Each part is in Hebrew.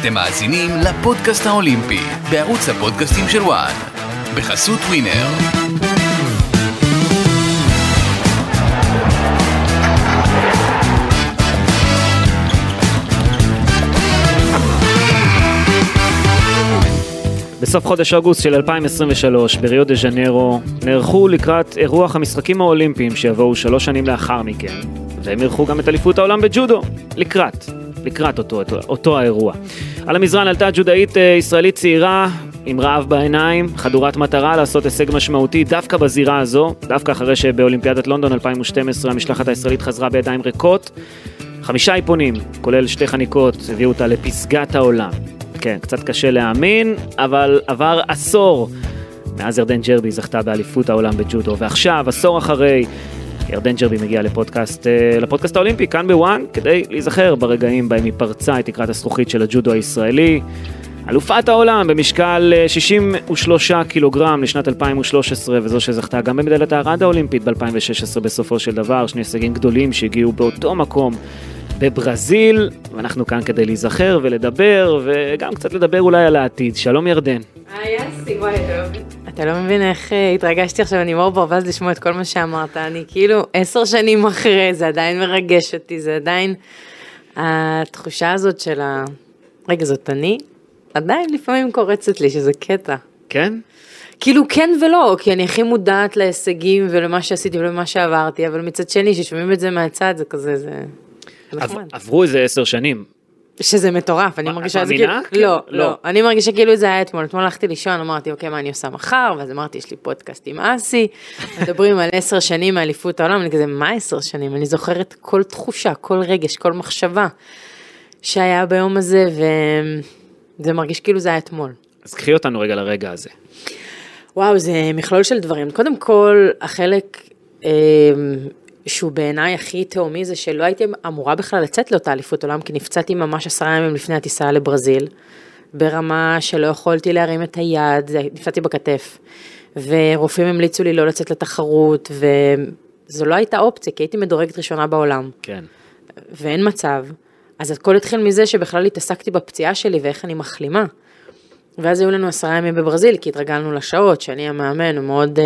אתם מאזינים לפודקאסט האולימפי בערוץ הפודקאסטים של וואן בחסות ווינר. בסוף חודש אוגוסט של 2023 בריו דה ז'נרו נערכו לקראת אירוח המשחקים האולימפיים שיבואו שלוש שנים לאחר מכן והם אירחו גם את אליפות העולם בג'ודו לקראת, לקראת אותו, אותו, אותו האירוע. על המזרן עלתה ג'ודאית אה, ישראלית צעירה עם רעב בעיניים, חדורת מטרה לעשות הישג משמעותי דווקא בזירה הזו, דווקא אחרי שבאולימפיאדת לונדון 2012 המשלחת הישראלית חזרה בידיים ריקות. חמישה איפונים, כולל שתי חניקות, הביאו אותה לפסגת העולם. כן, קצת קשה להאמין, אבל עבר עשור מאז ירדן ג'רבי זכתה באליפות העולם בג'ודו, ועכשיו, עשור אחרי, ירדן ג'רבי מגיע לפודקאסט, אה, לפודקאסט האולימפי, כאן בוואן, כדי להיזכר ברגעים בהם היא פרצה את תקרת הזכוכית של הג'ודו הישראלי. אלופת העולם במשקל אה, 63 קילוגרם לשנת 2013, וזו שזכתה גם במדליית הארד האולימפית ב-2016 בסופו של דבר, שני הישגים גדולים שהגיעו באותו מקום בברזיל, ואנחנו כאן כדי להיזכר ולדבר, וגם קצת לדבר אולי על העתיד. שלום ירדן. היי אסי, וואי, אתה לא מבין. אתה לא מבין איך אה, התרגשתי עכשיו, אני מור ברווז לשמוע את כל מה שאמרת, אני כאילו עשר שנים אחרי, זה עדיין מרגש אותי, זה עדיין התחושה הזאת של ה... רגע, זאת אני? עדיין לפעמים קורצת לי, שזה קטע. כן? כאילו כן ולא, כי אני הכי מודעת להישגים ולמה שעשיתי ולמה שעברתי, אבל מצד שני, כששומעים את זה מהצד, זה כזה, זה... עב-. עברו איזה עשר שנים. שזה מטורף, אני מרגישה את זה כאילו? לא, לא. לא, אני מרגישה כאילו זה היה אתמול, אתמול הלכתי לישון, אמרתי אוקיי מה אני עושה מחר, ואז אמרתי יש לי פודקאסט עם אסי, מדברים על עשר שנים מאליפות העולם, אני כזה מה עשר שנים, אני זוכרת כל תחושה, כל רגש, כל מחשבה שהיה ביום הזה, וזה מרגיש כאילו זה היה אתמול. אז קחי אותנו רגע לרגע הזה. וואו, זה מכלול של דברים. קודם כל, החלק אה, שהוא בעיניי הכי תהומי זה שלא הייתי אמורה בכלל לצאת לאותה אליפות עולם, כי נפצעתי ממש עשרה ימים לפני הטיסה לברזיל, ברמה שלא יכולתי להרים את היד, נפצעתי בכתף, ורופאים המליצו לי לא לצאת לתחרות, וזו לא הייתה אופציה, כי הייתי מדורגת ראשונה בעולם. כן. ואין מצב. אז הכל התחיל מזה שבכלל התעסקתי בפציעה שלי ואיך אני מחלימה. ואז היו לנו עשרה ימים בברזיל, כי התרגלנו לשעות, שאני המאמן, הוא מאוד אה,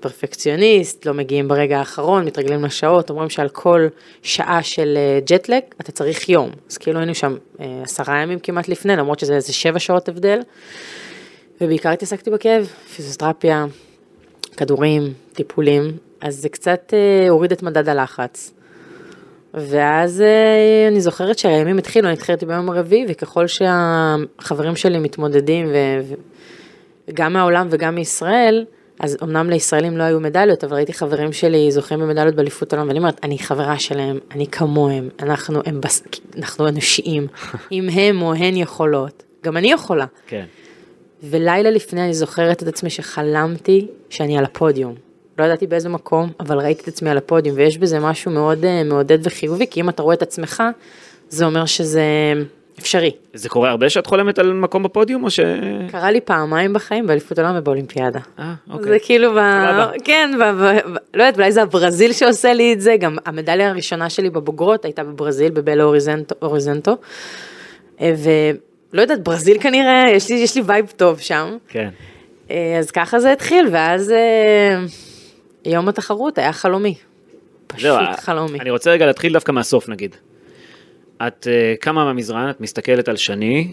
פרפקציוניסט, לא מגיעים ברגע האחרון, מתרגלים לשעות, אומרים שעל כל שעה של אה, ג'טלג, אתה צריך יום. אז כאילו היינו שם אה, עשרה ימים כמעט לפני, למרות שזה איזה שבע שעות הבדל. ובעיקר התעסקתי בכאב, פיזיותרפיה, כדורים, טיפולים, אז זה קצת אה, הוריד את מדד הלחץ. ואז אה, אני זוכרת שהימים התחילו, אני התחילתי ביום הרביעי, וככל שהחברים שלי מתמודדים, וגם מהעולם וגם מישראל, אז אמנם לישראלים לא היו מדליות, אבל ראיתי חברים שלי זוכים במדליות באליפות העולם, ואני אומרת, אני חברה שלהם, אני כמוהם, אנחנו, הם בס... אנחנו אנושיים, אם הם או הן יכולות, גם אני יכולה. כן. ולילה לפני אני זוכרת את עצמי שחלמתי שאני על הפודיום. לא ידעתי באיזה מקום, אבל ראיתי את עצמי על הפודיום, ויש בזה משהו מאוד אה, מעודד וחיובי, כי אם אתה רואה את עצמך, זה אומר שזה אפשרי. זה קורה הרבה שאת חולמת על מקום בפודיום או ש... קרה לי פעמיים בחיים באליפות עולם ובאולימפיאדה. אה, זה אוקיי. כאילו, ב... כן, ב... ב... ב... לא יודעת, אולי זה הברזיל שעושה לי את זה, גם המדליה הראשונה שלי בבוגרות הייתה בברזיל, בבלו הוריזונטה, הוריזונטה. אה, ולא יודעת, ברזיל כנראה, יש לי, יש לי וייב טוב שם. כן. אה, אז ככה זה התחיל, ואז יום התחרות היה חלומי. פשוט זהו, חלומי. אני רוצה רגע להתחיל דווקא מהסוף נגיד. את אה, קמה מהמזרן, את מסתכלת על שני,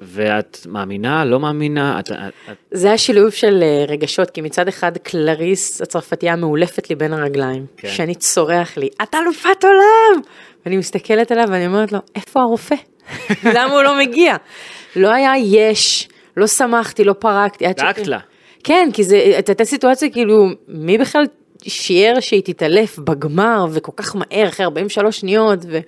ואת מאמינה, לא מאמינה, את... את- את- זה השילוב של אה, רגשות, כי מצד אחד קלריס הצרפתייה מאולפת לי בין הרגליים. כן. שאני צורח לי, אתה אלופת עולם! ואני מסתכלת עליו ואני אומרת לו, איפה הרופא? למה הוא לא מגיע? לא היה יש, לא שמחתי, לא פרקתי. עד ש- דאגת לה. כן, כי זה, הייתה סיטואציה כאילו, מי בכלל שיער שהיא תתעלף בגמר וכל כך מהר, אחרי 43 שניות, ו...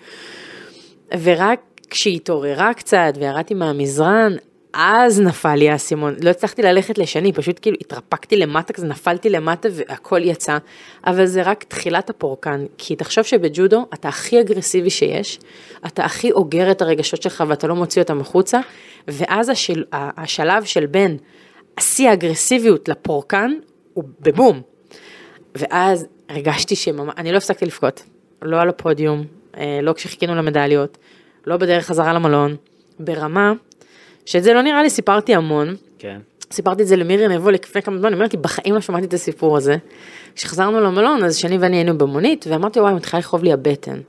ורק כשהיא התעוררה קצת וירדתי מהמזרן, אז נפל לי האסימון, לא הצלחתי ללכת לשני, פשוט כאילו התרפקתי למטה, כזה נפלתי למטה והכל יצא, אבל זה רק תחילת הפורקן, כי תחשוב שבג'ודו אתה הכי אגרסיבי שיש, אתה הכי אוגר את הרגשות שלך ואתה לא מוציא אותם החוצה, ואז השל, השלב של בין השיא האגרסיביות לפורקן הוא בבום. ואז הרגשתי שממש, אני לא הפסקתי לבכות, לא על הפודיום, אה, לא כשחיכינו למדליות, לא בדרך חזרה למלון, ברמה, שאת זה לא נראה לי סיפרתי המון, כן. סיפרתי את זה למירי נבו לפני כמה זמן, היא אומרת לי, בחיים לא שמעתי את הסיפור הזה. כשחזרנו למלון, אז שני ואני היינו במונית, ואמרתי, וואי, מתחילה לכאוב לי הבטן.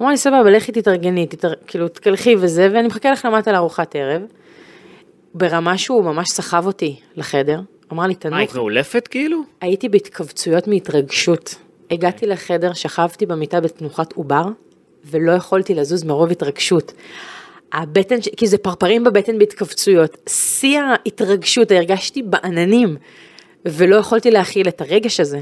אמר לי, סבבה, לכי תתארגני, תתאר... כאילו, תקלחי וזה, ואני מחכה לך למטה לארוחת ערב. ברמה שהוא ממש סחב אותי לחדר, אמר לי, מה, תנוח. היית מאולפת כאילו? הייתי בהתכווצויות מהתרגשות. הגעתי לחדר, שכבתי במיטה בתנוחת עובר, ולא יכולתי לזוז מרוב התרגשות. הבטן, כי זה פרפרים בבטן בהתכווצויות. שיא ההתרגשות, הרגשתי בעננים, ולא יכולתי להכיל את הרגש הזה.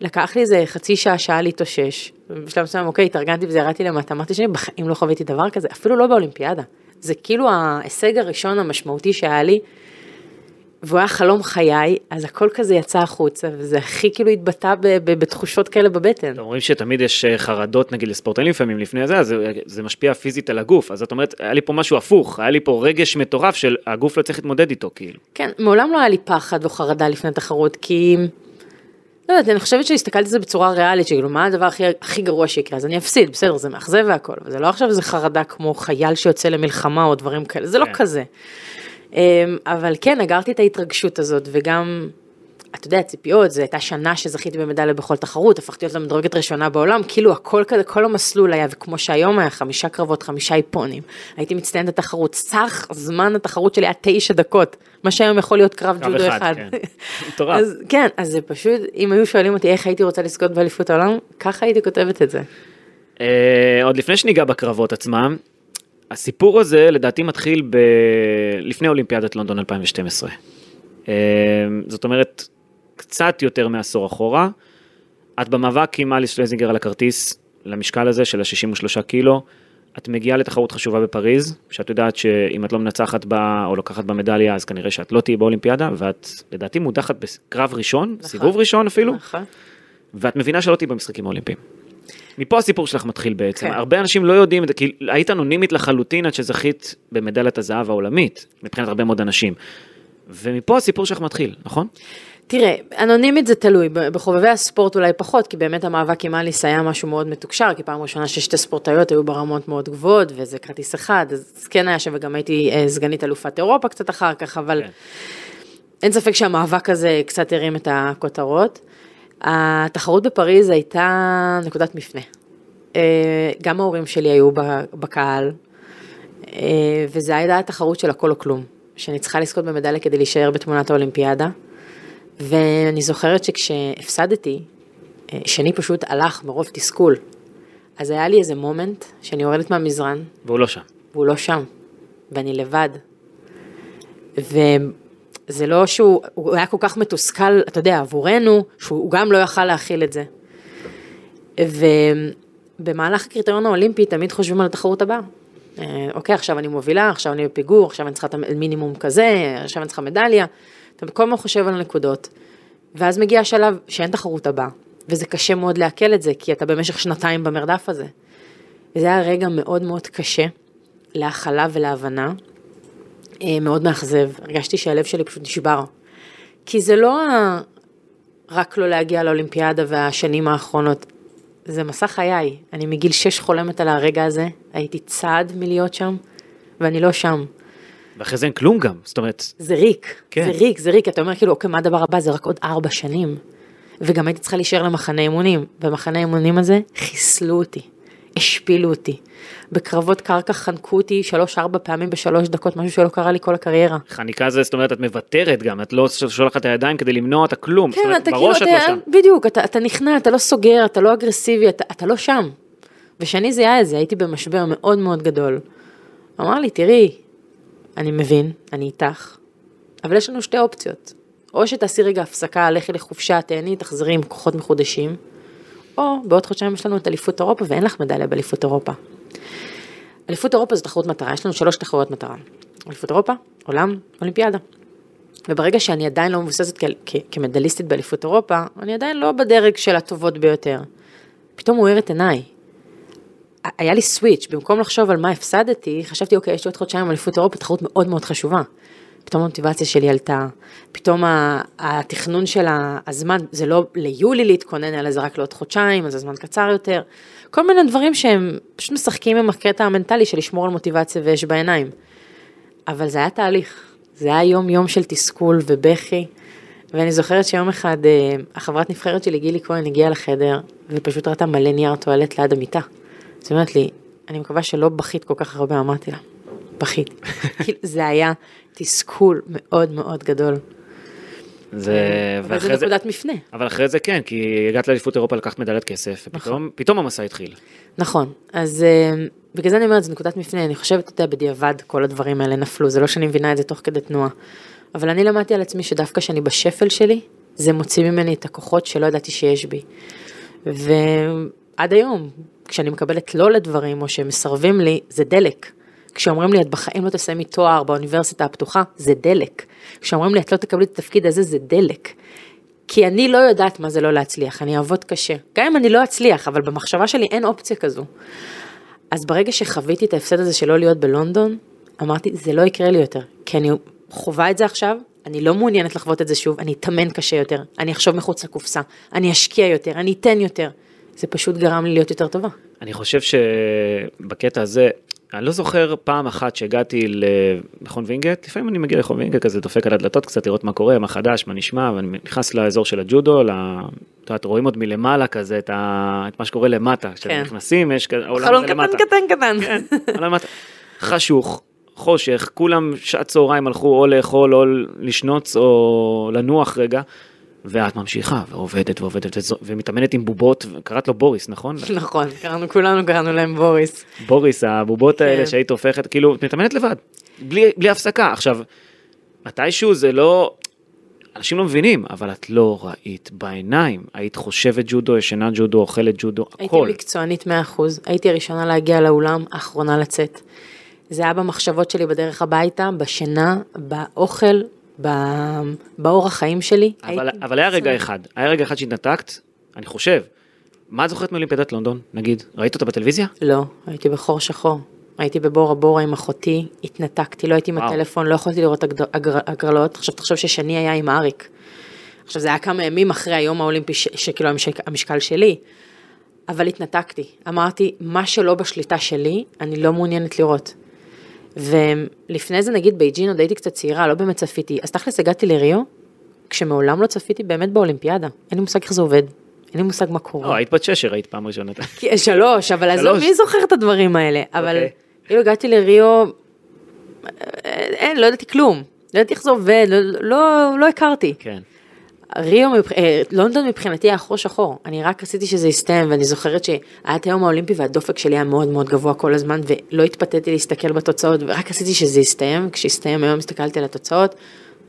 לקח לי איזה חצי שעה, שעה להתאושש. בשלב מסוים, אוקיי, התארגנתי וזה ירדתי למטה, אמרתי שאני בחיים לא חוויתי דבר כזה, אפילו לא באולימפיאדה. זה כאילו ההישג הראשון המשמעותי שהיה לי, והוא היה חלום חיי, אז הכל כזה יצא החוצה, וזה הכי כאילו התבטא ב- ב- בתחושות כאלה בבטן. אתם אומרים שתמיד יש אה, חרדות נגיד לספורטאים לפעמים לפני זה, אז זה, זה משפיע פיזית על הגוף, אז את אומרת, היה לי פה משהו הפוך, היה לי פה רגש מטורף של הגוף לא צריך להתמודד איתו כאילו. כן, מעולם לא היה לי פחד או חרדה לפני תחרות, כי... לא יודעת, אני חושבת שהסתכלתי על זה בצורה ריאלית, שכאילו, מה הדבר הכי, הכי גרוע שיקרה? אז אני אפסיד, בסדר, זה מאכזב והכל, אבל זה לא עכשיו איזה חרדה כמו חייל שיוצא למלחמה או דברים כאלה, זה לא כן. כזה. אמ, אבל כן, אגרתי את ההתרגשות הזאת, וגם, אתה יודע, ציפיות, זו הייתה שנה שזכיתי במדליה בכל תחרות, הפכתי להיות למדרגת ראשונה בעולם, כאילו הכל כזה, כל המסלול היה, וכמו שהיום היה, חמישה קרבות, חמישה איפונים. הייתי מצטיינת בתחרות, סך זמן התחרות שלי היה תשע דקות, מה שהיום יכול להיות קרב קרב ג'ודו אחד, אחד. כן. מטורף. אז כן, אז זה פשוט, אם היו שואלים אותי איך הייתי רוצה לזכות באליפות העולם, ככה הייתי כותבת את זה. אה, עוד לפני שניגע בקרבות עצמם, הסיפור הזה לדעתי מתחיל ב... לפני אולימפיאדת לונדון 2012. אה, זאת אומרת, קצת יותר מעשור אחורה. את במאבק עם אליס שלזינגר על הכרטיס למשקל הזה של ה-63 קילו. את מגיעה לתחרות חשובה בפריז, שאת יודעת שאם את לא מנצחת בה או לוקחת במדליה, אז כנראה שאת לא תהיי באולימפיאדה, ואת לדעתי מודחת בקרב ראשון, נכון. סיבוב ראשון אפילו. נכון. ואת מבינה שלא תהיי במשחקים האולימפיים. מפה הסיפור שלך מתחיל בעצם, כן. הרבה אנשים לא יודעים כי היית אנונימית לחלוטין עד שזכית במדליית הזהב העולמית, מבחינת הרבה מאוד אנשים. ומפה הסיפור שלך מתחיל, נכון? תראה, אנונימית זה תלוי, בחובבי הספורט אולי פחות, כי באמת המאבק עם אליס היה משהו מאוד מתוקשר, כי פעם ראשונה ששתי ספורטאיות היו ברמות מאוד גבוהות, וזה כרטיס אחד, אז כן היה שם, וגם הייתי אה, סגנית אלופת אירופה קצת אחר כך, אבל כן. אין ספק שהמאבק הזה קצת הרים את הכותרות. התחרות בפריז הייתה נקודת מפנה. אה, גם ההורים שלי היו בקהל, אה, וזה הייתה התחרות של הכל או כלום, שאני צריכה לזכות במדליה כדי להישאר בתמונת האולימפיאדה. ואני זוכרת שכשהפסדתי, אה, שני פשוט הלך מרוב תסכול. אז היה לי איזה מומנט שאני יורדת מהמזרן, והוא לא שם. והוא לא שם, ואני לבד. וזה לא שהוא, הוא היה כל כך מתוסכל, אתה יודע, עבורנו, שהוא גם לא יכל להכיל את זה. ובמהלך הקריטריון האולימפי תמיד חושבים על התחרות הבאה. אה, אוקיי, עכשיו אני מובילה, עכשיו אני בפיגור, עכשיו אני צריכה את המינימום כזה, עכשיו אני צריכה מדליה. אתה כל הזמן חושב על הנקודות. ואז מגיע השלב שאין תחרות הבאה, וזה קשה מאוד לעכל את זה, כי אתה במשך שנתיים במרדף הזה. וזה היה רגע מאוד מאוד קשה להכלה ולהבנה, אה, מאוד מאכזב, הרגשתי שהלב שלי פשוט נשבר. כי זה לא רק לא להגיע לאולימפיאדה והשנים האחרונות, זה מסע חיי. אני מגיל 6 חולמת על הרגע הזה, הייתי צעד מלהיות שם, ואני לא שם. ואחרי זה אין כלום גם, זאת אומרת, זה ריק, כן. זה ריק, זה ריק, אתה אומר כאילו, אוקיי, מה הדבר הבא? זה רק עוד ארבע שנים. וגם הייתי צריכה להישאר למחנה אימונים. במחנה האימונים הזה חיסלו אותי, השפילו אותי. בקרבות קרקע חנקו אותי שלוש-ארבע פעמים בשלוש דקות, משהו שלא קרה לי כל הקריירה. חניקה זה, זאת אומרת, את מוותרת גם, את לא שולחת את הידיים כדי למנוע את הכלום. כן, אומרת, אתה כאילו, את אתה, לא. בדיוק, אתה, אתה נכנע, אתה לא סוגר, אתה לא אגרסיבי, אתה, אתה לא שם. ושאני זיהה את זה, הייתי במשבר מאוד מאוד גדול. אמר לי, תראי, אני מבין, אני איתך, אבל יש לנו שתי אופציות. או שתעשי רגע הפסקה, לכי לחופשה, תהני, תחזרי עם כוחות מחודשים, או בעוד חודשיים יש לנו את אליפות אירופה ואין לך מדליה באליפות אירופה. אליפות אירופה זו תחרות מטרה, יש לנו שלוש תחרויות מטרה. אליפות אירופה, עולם, אולימפיאדה. וברגע שאני עדיין לא מבוססת כ- כ- כמדליסטית באליפות אירופה, אני עדיין לא בדרג של הטובות ביותר. פתאום הוא עיניי. היה לי סוויץ', במקום לחשוב על מה הפסדתי, חשבתי, אוקיי, יש לי עוד חודשיים אליפות אירופה, תחרות מאוד מאוד חשובה. פתאום המוטיבציה שלי עלתה, פתאום התכנון של הזמן, זה לא ליולי להתכונן, אלא זה רק לעוד חודשיים, אז הזמן קצר יותר. כל מיני דברים שהם פשוט משחקים עם הקטע המנטלי של לשמור על מוטיבציה ואש בעיניים. אבל זה היה תהליך, זה היה יום יום של תסכול ובכי, ואני זוכרת שיום אחד אה, החברת נבחרת שלי, גילי כהן, הגיעה לחדר, ופשוט ראתה מלא נייר טואלט ליד המיטה. אז היא אומרת לי, אני מקווה שלא בכית כל כך הרבה, אמרתי לה, בכית. כאילו, זה היה תסכול מאוד מאוד גדול. זה... אבל זה נקודת מפנה. אבל אחרי זה כן, כי הגעת לאליפות אירופה לקחת מדליית כסף, ופתאום פתאום המסע התחיל. נכון, אז אה, בגלל זה אני אומרת, זו נקודת מפנה, אני חושבת, אתה יודע, בדיעבד כל הדברים האלה נפלו, זה לא שאני מבינה את זה תוך כדי תנועה. אבל אני למדתי על עצמי שדווקא כשאני בשפל שלי, זה מוציא ממני את הכוחות שלא ידעתי שיש בי. ועד היום, כשאני מקבלת לא לדברים, או שמסרבים לי, זה דלק. כשאומרים לי, את בחיים לא תסיימי תואר באוניברסיטה הפתוחה, זה דלק. כשאומרים לי, את לא תקבלי את התפקיד הזה, זה דלק. כי אני לא יודעת מה זה לא להצליח, אני אעבוד קשה. גם אם אני לא אצליח, אבל במחשבה שלי אין אופציה כזו. אז ברגע שחוויתי את ההפסד הזה של לא להיות בלונדון, אמרתי, זה לא יקרה לי יותר. כי אני חווה את זה עכשיו, אני לא מעוניינת לחוות את זה שוב, אני אתאמן קשה יותר, אני אחשוב מחוץ לקופסה, אני אשקיע יותר, אני אתן יותר. זה פשוט גרם לי להיות יותר טובה. אני חושב שבקטע הזה, אני לא זוכר פעם אחת שהגעתי למכון וינגייט, לפעמים אני מגיע למכון וינגייט כזה דופק על הדלתות קצת לראות מה קורה, מה חדש, מה נשמע, ואני נכנס לאזור של הג'ודו, ל... את יודעת, רואים עוד מלמעלה כזה את, ה... את מה שקורה למטה, כשאתם כן. יש כזה, כאילו חלון הזה למטה. קטן קטן קטן. כן. חשוך, חושך, כולם שעת צהריים הלכו או לאכול או לשנוץ או לנוח רגע. ואת ממשיכה ועובדת ועובדת ומתאמנת עם בובות, קראת לו בוריס, נכון? נכון, קראנו, כולנו קראנו להם בוריס. בוריס, הבובות האלה כן. שהיית הופכת, כאילו, את מתאמנת לבד, בלי, בלי הפסקה. עכשיו, מתישהו זה לא, אנשים לא מבינים, אבל את לא ראית בעיניים. היית חושבת ג'ודו, ישנה ג'ודו, אוכלת ג'ודו, הייתי הכל. מקצוענית 100%, הייתי הראשונה להגיע לאולם, האחרונה לצאת. זה היה במחשבות שלי בדרך הביתה, בשינה, באוכל, באורח חיים שלי. אבל, הייתי אבל היה רגע. אחד, היה רגע אחד שהתנתקת, אני חושב. מה את זוכרת מאולימפיאדת לונדון, נגיד? ראית אותה בטלוויזיה? לא, הייתי בחור שחור. הייתי בבורה בורה עם אחותי, התנתקתי, לא הייתי עם וואו. הטלפון, לא יכולתי לראות הגרלות. עכשיו תחשוב ששני היה עם אריק. עכשיו זה היה כמה ימים אחרי היום האולימפי, ש- שכאילו המשק- המשקל שלי. אבל התנתקתי. אמרתי, מה שלא בשליטה שלי, אני לא מעוניינת לראות. ולפני זה נגיד בייג'ין עוד הייתי קצת צעירה, לא באמת צפיתי. אז תכלס הגעתי לריו, כשמעולם לא צפיתי באמת באולימפיאדה. אין לי מושג איך זה עובד. אין לי מושג מה קורה. לא, היית בת שש שראית פעם ראשונה. כי- שלוש, אבל עזוב. מי זוכר את הדברים האלה? אבל. כאילו הגעתי לריו, אין, לא ידעתי כלום. לא ידעתי איך זה עובד, לא, לא, לא הכרתי. כן. ריו, אה, לונדון מבחינתי היה חור שחור, אני רק רציתי שזה יסתיים, ואני זוכרת שהיה את היום האולימפי והדופק שלי היה מאוד מאוד גבוה כל הזמן, ולא התפתיתי להסתכל בתוצאות, ורק רציתי שזה יסתיים, כשהסתיים היום הסתכלתי על התוצאות,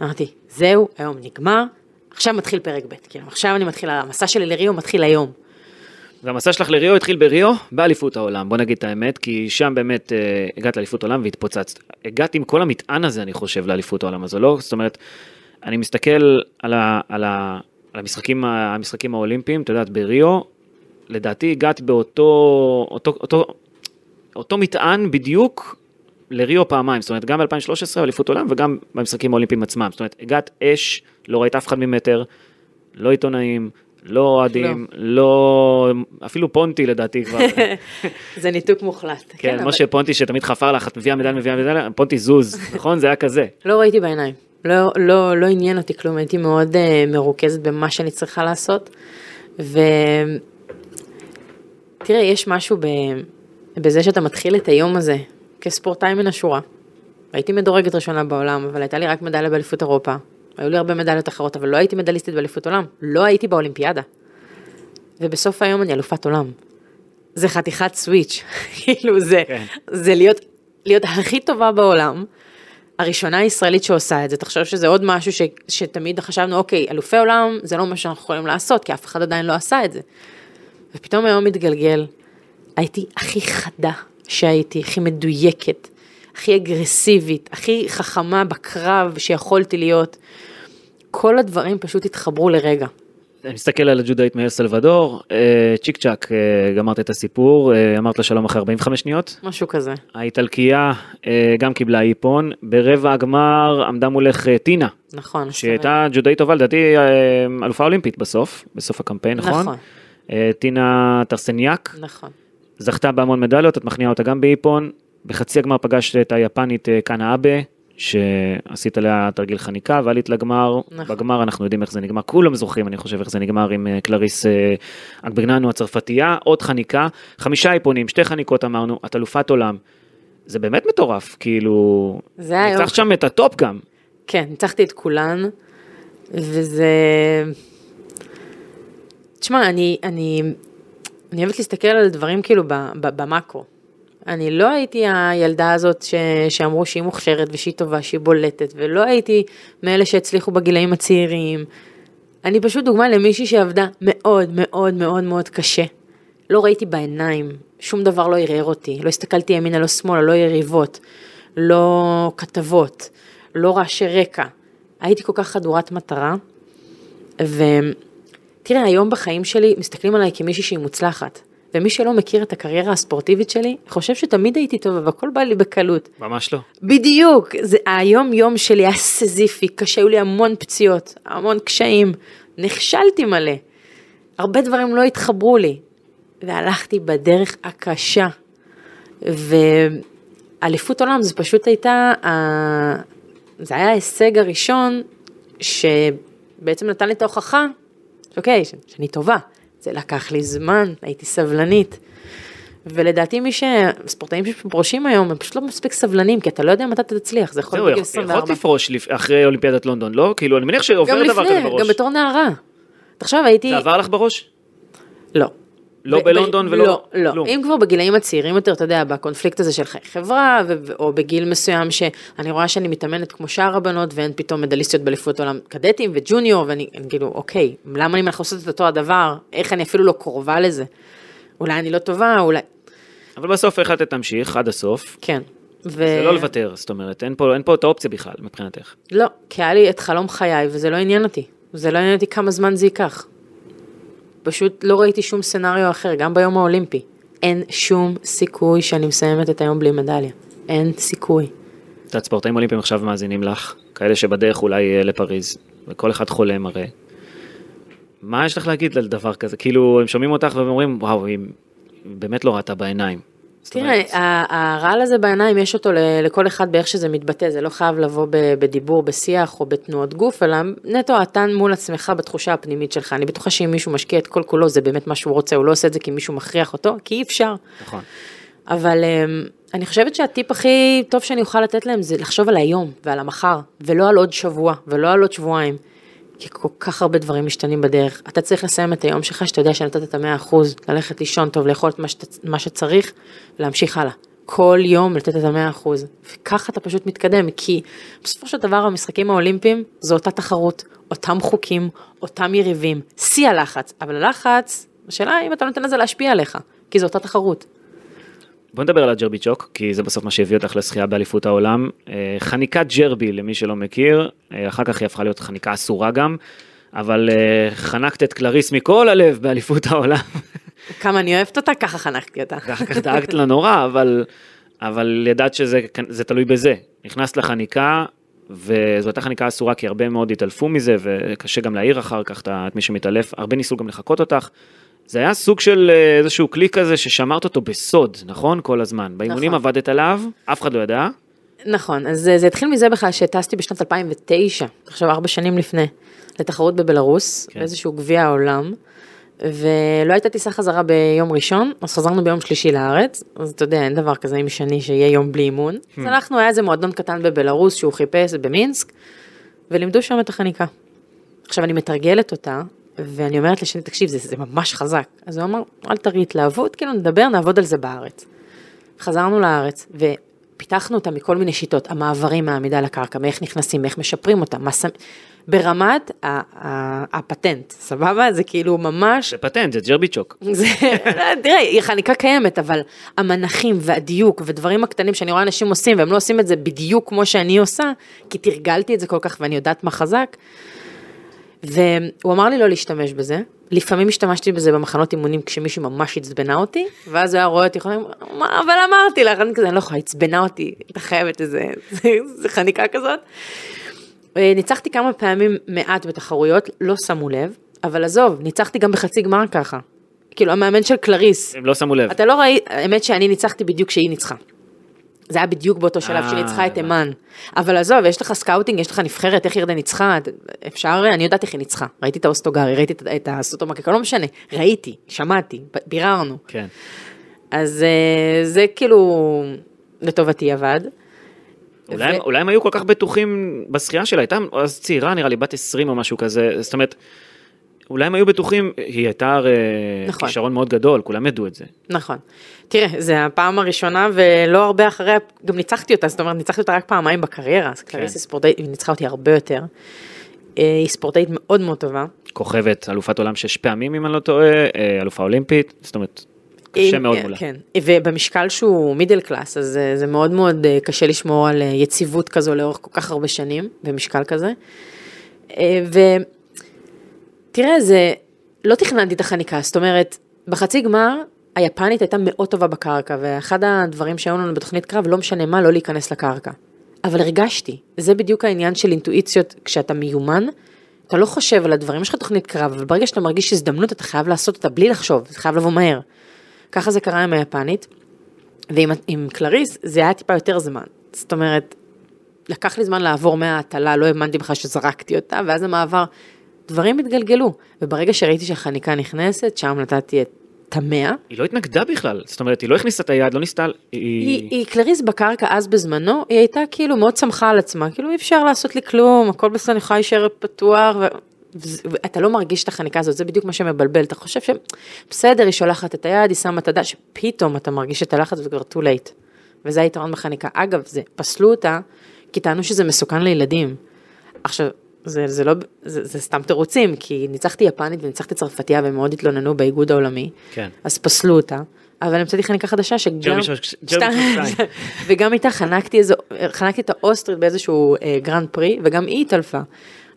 אמרתי, זהו, היום נגמר, עכשיו מתחיל פרק ב', כאילו, עכשיו אני מתחיל, המסע שלי לריו מתחיל היום. והמסע שלך לריו התחיל בריו, באליפות העולם, בוא נגיד את האמת, כי שם באמת אה, הגעת לאליפות העולם והתפוצצת. הגעת עם כל המטען הזה, אני חושב, לאליפות העולם הזו, לא? זאת אומרת, אני מסתכל על, ה, על, ה, על המשחקים, המשחקים האולימפיים, אתה יודעת, בריו, לדעתי הגעת באותו אותו, אותו, אותו מטען בדיוק לריו פעמיים, זאת אומרת, גם ב-2013 אליפות עולם וגם במשחקים האולימפיים עצמם. זאת אומרת, הגעת אש, לא ראית אף אחד ממטר, לא עיתונאים, לא אוהדים, לא... אפילו פונטי לדעתי כבר. זה ניתוק מוחלט. כן, אבל משה פונטי שתמיד חפר לך, את מביאה מדליה, מביאה מדליה, פונטי זוז, נכון? זה היה כזה. לא ראיתי בעיניים. לא, לא, לא עניין אותי כלום, הייתי מאוד uh, מרוכזת במה שאני צריכה לעשות. ותראה, יש משהו ב... בזה שאתה מתחיל את היום הזה כספורטאי מן השורה. הייתי מדורגת ראשונה בעולם, אבל הייתה לי רק מדליה באליפות אירופה. היו לי הרבה מדליות אחרות, אבל לא הייתי מדליסטית באליפות עולם. לא הייתי באולימפיאדה. ובסוף היום אני אלופת עולם. זה חתיכת סוויץ', כאילו זה, כן. זה להיות, להיות הכי טובה בעולם, הראשונה הישראלית שעושה את זה, תחשוב שזה עוד משהו ש, שתמיד חשבנו, אוקיי, אלופי עולם זה לא מה שאנחנו יכולים לעשות, כי אף אחד עדיין לא עשה את זה. ופתאום היום מתגלגל, הייתי הכי חדה שהייתי, הכי מדויקת, הכי אגרסיבית, הכי חכמה בקרב שיכולתי להיות. כל הדברים פשוט התחברו לרגע. אני מסתכל על הג'ודאית מאל סלבדור, אה, צ'יק צ'אק, אה, גמרת את הסיפור, אה, אמרת לה שלום אחרי 45 שניות. משהו כזה. האיטלקייה גם קיבלה איפון, ברבע הגמר עמדה מולך טינה, נכון. שהייתה ג'ודאית טובה, לדעתי אלופה אולימפית בסוף, בסוף הקמפיין, נכון? נכון. טינה טרסניאק, נכון. זכתה בהמון מדליות, את מכניעה אותה גם באיפון. בחצי הגמר פגשת את היפנית קאנה אבה, שעשית עליה תרגיל חניקה, ועלית לגמר. נכון. בגמר אנחנו יודעים איך זה נגמר, כולם זוכרים, אני חושב, איך זה נגמר עם אה, קלריס אה, אגבגננו הצרפתייה, עוד חניקה, חמישה איפונים, שתי חניקות אמרנו, את אלופת עולם. זה באמת מטורף, כאילו... ניצחת שם את הטופ גם. כן, ניצחתי את כולן, וזה... תשמע, אני, אני, אני אוהבת להסתכל על דברים כאילו ב, ב, במאקרו. אני לא הייתי הילדה הזאת ש, שאמרו שהיא מוכשרת ושהיא טובה, שהיא בולטת, ולא הייתי מאלה שהצליחו בגילאים הצעירים. אני פשוט דוגמה למישהי שעבדה מאוד מאוד מאוד מאוד קשה. לא ראיתי בעיניים, שום דבר לא ערער אותי, לא הסתכלתי ימינה, לא שמאלה, לא יריבות, לא כתבות, לא רעשי רקע. הייתי כל כך חדורת מטרה, ותראה, היום בחיים שלי מסתכלים עליי כמישהי שהיא מוצלחת, ומי שלא מכיר את הקריירה הספורטיבית שלי, חושב שתמיד הייתי טובה והכל בא לי בקלות. ממש לא. בדיוק, זה היום יום שלי היה סזיפי, קשה, היו לי המון פציעות, המון קשיים, נכשלתי מלא, הרבה דברים לא התחברו לי, והלכתי בדרך הקשה, ואליפות עולם זה פשוט הייתה, זה היה ההישג הראשון שבעצם נתן לי את ההוכחה, אוקיי, שאני טובה, זה לקח לי זמן, הייתי סבלנית. ולדעתי מי ש... ספורטאים שפורשים היום הם פשוט לא מספיק סבלנים כי אתה לא יודע מתי אתה תצליח זה יכול זהו, להיות בגיל יכול- 24. יכולת לפרוש לפ- אחרי אולימפיאדת לונדון, לא? כאילו, אני מניח שעובר גם דבר כזה לפני, בראש. גם בתור נערה. עכשיו הייתי... זה עבר לך בראש? לא. לא ב- בלונדון ב- ולא לא, לא. כלום. אם כבר בגילאים הצעירים יותר, אתה יודע, בקונפליקט הזה של חיי חברה, ו- או בגיל מסוים שאני רואה שאני מתאמנת כמו שאר הבנות, ואין פתאום מדליסטיות באליפות עולם קדטים וג'וניור, ואני אני כאילו, אוקיי, למה אני מלכת לעשות את אותו הדבר? איך אני אפילו לא קרובה לזה? אולי אני לא טובה, אולי... אבל בסוף החלטת תמשיך עד הסוף. כן. ו... זה לא לוותר, זאת אומרת, אין פה, אין פה את האופציה בכלל, מבחינתך. לא, כי היה לי את חלום חיי וזה לא עניין אותי. זה לא עניין אותי כמה זמן זה ייקח. פשוט לא ראיתי שום סצנריו אחר, גם ביום האולימפי. אין שום סיכוי שאני מסיימת את היום בלי מדליה. אין סיכוי. את יודעת, ספורטאים אולימפיים עכשיו מאזינים לך, כאלה שבדרך אולי אה, לפריז, וכל אחד חולם הרי. מה יש לך להגיד על דבר כזה? כאילו, הם שומעים אותך והם אומרים, וואו, היא באמת לא ראתה בעיניים. תראה, הרעל הזה בעיניים יש אותו לכל אחד באיך שזה מתבטא, זה לא חייב לבוא בדיבור, בשיח או בתנועות גוף, אלא נטו אתה מול עצמך בתחושה הפנימית שלך. אני בטוחה שאם מישהו משקיע את כל כולו זה באמת מה שהוא רוצה, הוא לא עושה את זה כי מישהו מכריח אותו, כי אי אפשר. נכון. אבל אמ, אני חושבת שהטיפ הכי טוב שאני אוכל לתת להם זה לחשוב על היום ועל המחר, ולא על עוד שבוע, ולא על עוד שבועיים. כי כל כך הרבה דברים משתנים בדרך. אתה צריך לסיים את היום שלך, שאתה יודע שנתת את המאה אחוז, ללכת לישון טוב, לאכול את מה, שת, מה שצריך, ולהמשיך הלאה. כל יום לתת את המאה אחוז. וככה אתה פשוט מתקדם, כי בסופו של דבר המשחקים האולימפיים זו אותה תחרות, אותם חוקים, אותם יריבים, שיא הלחץ, אבל הלחץ, השאלה אם אתה נותן לזה להשפיע עליך, כי זו אותה תחרות. בוא נדבר על הג'רביצ'וק, כי זה בסוף מה שהביא אותך לשחייה באליפות העולם. אה, חניקת ג'רבי, למי שלא מכיר, אה, אחר כך היא הפכה להיות חניקה אסורה גם, אבל אה, חנקת את קלריס מכל הלב באליפות העולם. כמה אני אוהבת אותה, ככה חנכתי אותה. אחר כך דאגת לה נורא, אבל, אבל ידעת שזה זה תלוי בזה. נכנסת לחניקה, וזו הייתה חניקה אסורה, כי הרבה מאוד התעלפו מזה, וקשה גם להעיר אחר כך את מי שמתעלף, הרבה ניסו גם לחקות אותך. זה היה סוג של אה, איזשהו כלי כזה ששמרת אותו בסוד, נכון? כל הזמן. באימונים נכון. עבדת עליו, אף אחד לא ידע. נכון, אז זה, זה התחיל מזה בכלל שטסתי בשנת 2009, עכשיו ארבע שנים לפני, לתחרות בבלארוס, כן. כן. באיזשהו גביע העולם, ולא הייתה טיסה חזרה ביום ראשון, אז חזרנו ביום שלישי לארץ, אז אתה יודע, אין דבר כזה עם שני שיהיה יום בלי אימון. אז הלכנו, היה איזה מועדון קטן בבלארוס שהוא חיפש במינסק, ולימדו שם את החניקה. עכשיו אני מתרגלת אותה, ואני אומרת לשני, תקשיב, זה, זה ממש חזק. אז הוא אמר, אל תראי התלהבות, כאילו נדבר, נעבוד על זה בארץ. חזרנו לארץ, ופיתחנו אותה מכל מיני שיטות, המעברים מהעמידה לקרקע, מאיך נכנסים, מאיך משפרים אותה, מה שם... ברמת ה- ה- הפטנט, סבבה? זה כאילו ממש זה פטנט, זה ג'רביצ'וק. זה, תראה, היא חניקה קיימת, אבל המנחים והדיוק ודברים הקטנים שאני רואה אנשים עושים והם לא עושים את זה בדיוק כמו שאני עושה, כי תרגלתי את זה כל כך ואני יודעת מה חזק. והוא אמר לי לא להשתמש בזה, לפעמים השתמשתי בזה במחנות אימונים כשמישהי ממש עצבנה אותי, ואז הוא היה רואה אותי, "מה, אבל אמרתי לך, אני כזה, אני לא יכולה, עצבנה אותי, אתה חייבת איזה, זה, זה חניקה כזאת. אה, ניצחתי כמה פעמים מעט בתחרויות, לא שמו לב, אבל עזוב, ניצחתי גם בחצי גמר ככה. כאילו, המאמן של קלריס, הם לא שמו לב. אתה לא ראית, האמת שאני ניצחתי בדיוק כשהיא ניצחה. זה היה בדיוק באותו שלב אה, שהיא ניצחה את הבנתי. תימן. אבל עזוב, יש לך סקאוטינג, יש לך נבחרת, איך ירדן ניצחה, אפשר, אני יודעת איך היא ניצחה. ראיתי את האוסטוגרי, ראיתי את- הסוטומקקה, לא משנה, ראיתי, שמעתי, ביררנו. כן. אז אה, זה כאילו לטובתי עבד. אולי, ו- אולי הם היו כל כך בטוחים בשחייה שלה, הייתה אז צעירה נראה לי, בת 20 או משהו כזה, זאת אומרת, אולי הם היו בטוחים, היא הייתה הרי נכון. כישרון מאוד גדול, כולם ידעו את זה. נכון. תראה, זה הפעם הראשונה ולא הרבה אחריה, גם ניצחתי אותה, זאת אומרת, ניצחתי אותה רק פעמיים בקריירה, אז קלריס היא ספורטאית, היא ניצחה אותי הרבה יותר. אה, היא ספורטאית מאוד מאוד טובה. כוכבת, אלופת עולם שש פעמים אם אני לא טועה, אה, אלופה אולימפית, זאת אומרת, קשה מאוד אה, מולה. כן, ובמשקל שהוא מידל קלאס, אז אה, זה מאוד מאוד קשה לשמור על יציבות כזו לאורך כל כך הרבה שנים, במשקל כזה. אה, ותראה, זה, לא תכננתי את החניקה, זאת אומרת, בחצי גמר, היפנית הייתה מאוד טובה בקרקע, ואחד הדברים שהיו לנו בתוכנית קרב, לא משנה מה, לא להיכנס לקרקע. אבל הרגשתי, זה בדיוק העניין של אינטואיציות, כשאתה מיומן, אתה לא חושב על הדברים, יש לך תוכנית קרב, אבל ברגע שאתה מרגיש הזדמנות, אתה חייב לעשות אותה בלי לחשוב, זה חייב לבוא מהר. ככה זה קרה עם היפנית, ועם עם קלריס זה היה טיפה יותר זמן. זאת אומרת, לקח לי זמן לעבור מההטלה, לא האמנתי בכלל שזרקתי אותה, ואז המעבר, דברים התגלגלו. וברגע שראיתי שהחניקה נכנסת, שם נתתי את המאה. היא לא התנגדה בכלל, זאת אומרת, היא לא הכניסה את היד, לא ניסתה, היא, היא... היא קלריס בקרקע אז בזמנו, היא הייתה כאילו מאוד שמחה על עצמה, כאילו אי אפשר לעשות לי כלום, הכל בסדר, אני יכולה להישאר פתוח, ו... וזה- ואתה לא מרגיש את החניקה הזאת, זה בדיוק מה שמבלבל, אתה חושב שבסדר, היא שולחת את היד, היא שמה את הדש, פתאום אתה מרגיש את הלחץ וזה כבר too late. וזה היתרון בחניקה. אגב, זה, פסלו אותה, כי טענו שזה מסוכן לילדים. עכשיו, זה, זה לא, זה, זה סתם תירוצים, כי ניצחתי יפנית וניצחתי צרפתייה והם מאוד התלוננו באיגוד העולמי, כן. אז פסלו אותה, אבל המצאתי חניקה חדשה שגם. וגם איתה חנקתי איזו, חנקתי את האוסטרית באיזשהו אה, גרנד פרי, וגם היא התעלפה.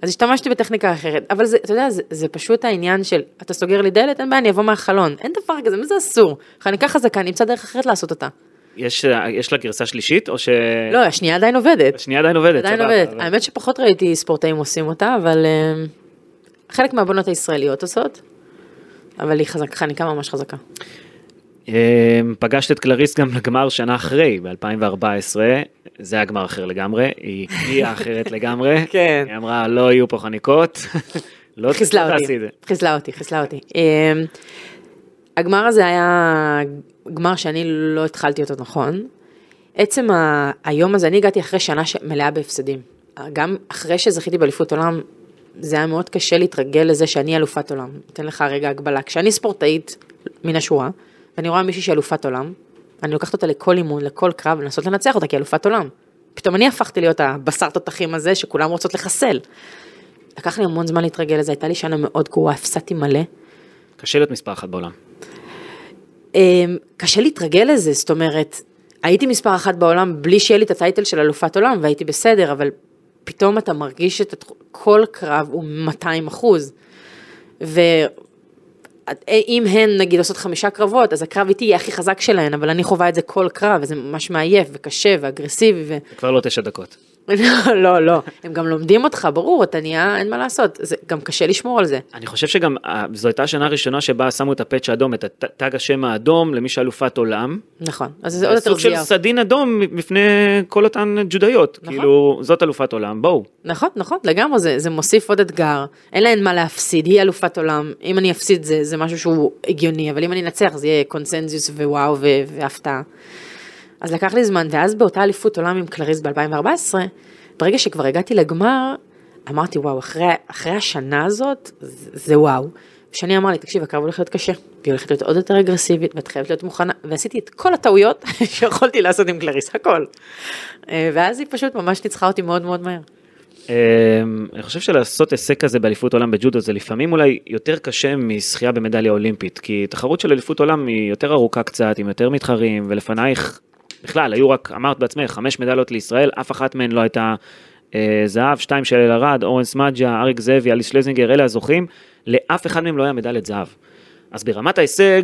אז השתמשתי בטכניקה אחרת, אבל זה, אתה יודע, זה, זה פשוט העניין של, אתה סוגר לי דלת, אין בעיה, אני אבוא מהחלון, אין דבר כזה, מה זה אסור? חניקה חזקה, אני אמצא דרך אחרת לעשות אותה. יש, יש לה גרסה שלישית, או ש... לא, השנייה עדיין עובדת. השנייה עדיין עובדת. עדיין עובדת. אבל- האמת שפחות ראיתי ספורטאים עושים אותה, אבל אה, חלק מהבנות הישראליות עושות, אבל היא חזקה, חניקה ממש חזקה. אה, פגשת את קלריס גם לגמר שנה אחרי, ב-2014, זה היה גמר אחר לגמרי, היא הקריאה אחרת לגמרי, כן. היא אמרה לא יהיו פה חניקות, לא תעשי את זה. חיסלה אותי, חיסלה אותי. הגמר הזה היה גמר שאני לא התחלתי אותו נכון. עצם ה- היום הזה, אני הגעתי אחרי שנה ש- מלאה בהפסדים. גם אחרי שזכיתי באליפות עולם, זה היה מאוד קשה להתרגל לזה שאני אלופת עולם. אתן לך רגע הגבלה. כשאני ספורטאית מן השורה, ואני רואה מישהי שהיא אלופת עולם, אני לוקחת אותה לכל אימון, לכל קרב, לנסות לנצח אותה כאלופת עולם. פתאום אני הפכתי להיות הבשר תותחים הזה שכולם רוצות לחסל. לקח לי המון זמן להתרגל לזה, הייתה לי שנה מאוד גרועה, הפסדתי מלא. קשה להיות מספר אחת בעולם. אמ, קשה להתרגל לזה, זאת אומרת, הייתי מספר אחת בעולם בלי שיהיה לי את הטייטל של אלופת עולם והייתי בסדר, אבל פתאום אתה מרגיש שכל קרב הוא 200 אחוז. ואם הן נגיד עושות חמישה קרבות, אז הקרב איתי יהיה הכי חזק שלהן, אבל אני חווה את זה כל קרב, וזה ממש מעייף וקשה ואגרסיבי. ו... כבר לא תשע דקות. לא, לא, הם גם לומדים אותך, ברור, אתה נהיה, אין מה לעשות, זה גם קשה לשמור על זה. אני חושב שגם אה, זו הייתה השנה הראשונה שבה שמו את הפאץ' האדום, את תג השם האדום למי שאלופת עולם. נכון, אז זה עוד יותר סוג של. סדין אדום בפני כל אותן ג'ודאיות. נכון. כאילו, זאת אלופת עולם, בואו. נכון, נכון, לגמרי, זה, זה מוסיף עוד אתגר, אין להן מה להפסיד, היא אלופת עולם, אם אני אפסיד זה, זה משהו שהוא הגיוני, אבל אם אני אנצח זה יהיה קונסנזוס ווואו והפתעה. אז לקח לי זמן, ואז באותה אליפות עולם עם קלריס ב-2014, ברגע שכבר הגעתי לגמר, אמרתי וואו, אחרי, אחרי השנה הזאת, זה, זה וואו. ושני אמר לי, תקשיב, הקרב הולך להיות קשה, והיא הולכת להיות עוד יותר אגרסיבית, ואת חייבת להיות מוכנה, ועשיתי את כל הטעויות שיכולתי לעשות עם קלריס, הכל. אה, ואז היא פשוט ממש ניצחה אותי מאוד מאוד מהר. אמ, אני חושב שלעשות הישג כזה באליפות עולם בג'ודו זה לפעמים אולי יותר קשה משחייה במדליה אולימפית, כי תחרות של אליפות עולם היא יותר ארוכה קצת, עם יותר מתחרים, ולפנייך, בכלל, היו רק, אמרת בעצמך, חמש מדליות לישראל, אף אחת מהן לא הייתה אה, זהב, שתיים של אלערד, אורן סמדג'ה, אריק זאבי, אליס שלזינגר, אלה הזוכים, לאף אחד מהם לא היה מדליית זהב. אז ברמת ההישג,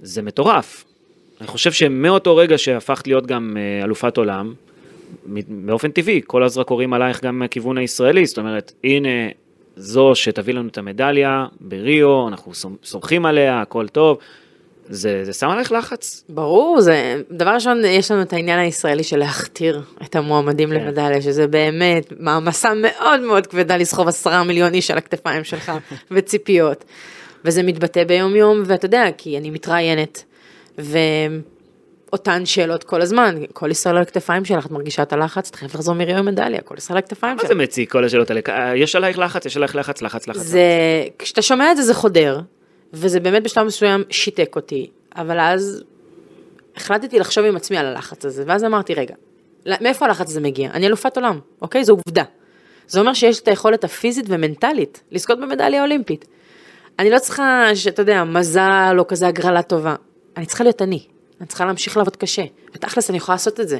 זה מטורף. אני חושב שמאותו רגע שהפכת להיות גם אה, אלופת עולם, באופן טבעי, כל הזרקורים עלייך גם מהכיוון הישראלי, זאת אומרת, הנה זו שתביא לנו את המדליה בריו, אנחנו סומ- סומכים עליה, הכל טוב. זה, זה שם עלייך לחץ. ברור, זה, דבר ראשון, יש לנו את העניין הישראלי של להכתיר את המועמדים כן. למדליה, שזה באמת מעמסה מאוד מאוד כבדה לסחוב עשרה מיליון איש על הכתפיים שלך, וציפיות. וזה מתבטא ביום יום, ואתה יודע, כי אני מתראיינת, ואותן שאלות כל הזמן, כל ישראל על הכתפיים שלך, את מרגישה את הלחץ, את חייבת לחזור מריו עם מדליה, כל ישראל על הכתפיים מה שלך. זה מציק כל השאלות האלה? אה, יש עלייך לחץ, יש עלייך לחץ, לחץ, לחץ. זה, כשאתה שומע את זה זה חודר, וזה באמת בשלב מסוים שיתק אותי, אבל אז החלטתי לחשוב עם עצמי על הלחץ הזה, ואז אמרתי, רגע, מאיפה הלחץ הזה מגיע? אני אלופת עולם, אוקיי? זו עובדה. זה אומר שיש את היכולת הפיזית ומנטלית לזכות במדליה אולימפית. אני לא צריכה, שאתה יודע, מזל או כזה הגרלה טובה. אני צריכה להיות אני. אני צריכה להמשיך לעבוד קשה. ותכלס אני יכולה לעשות את זה.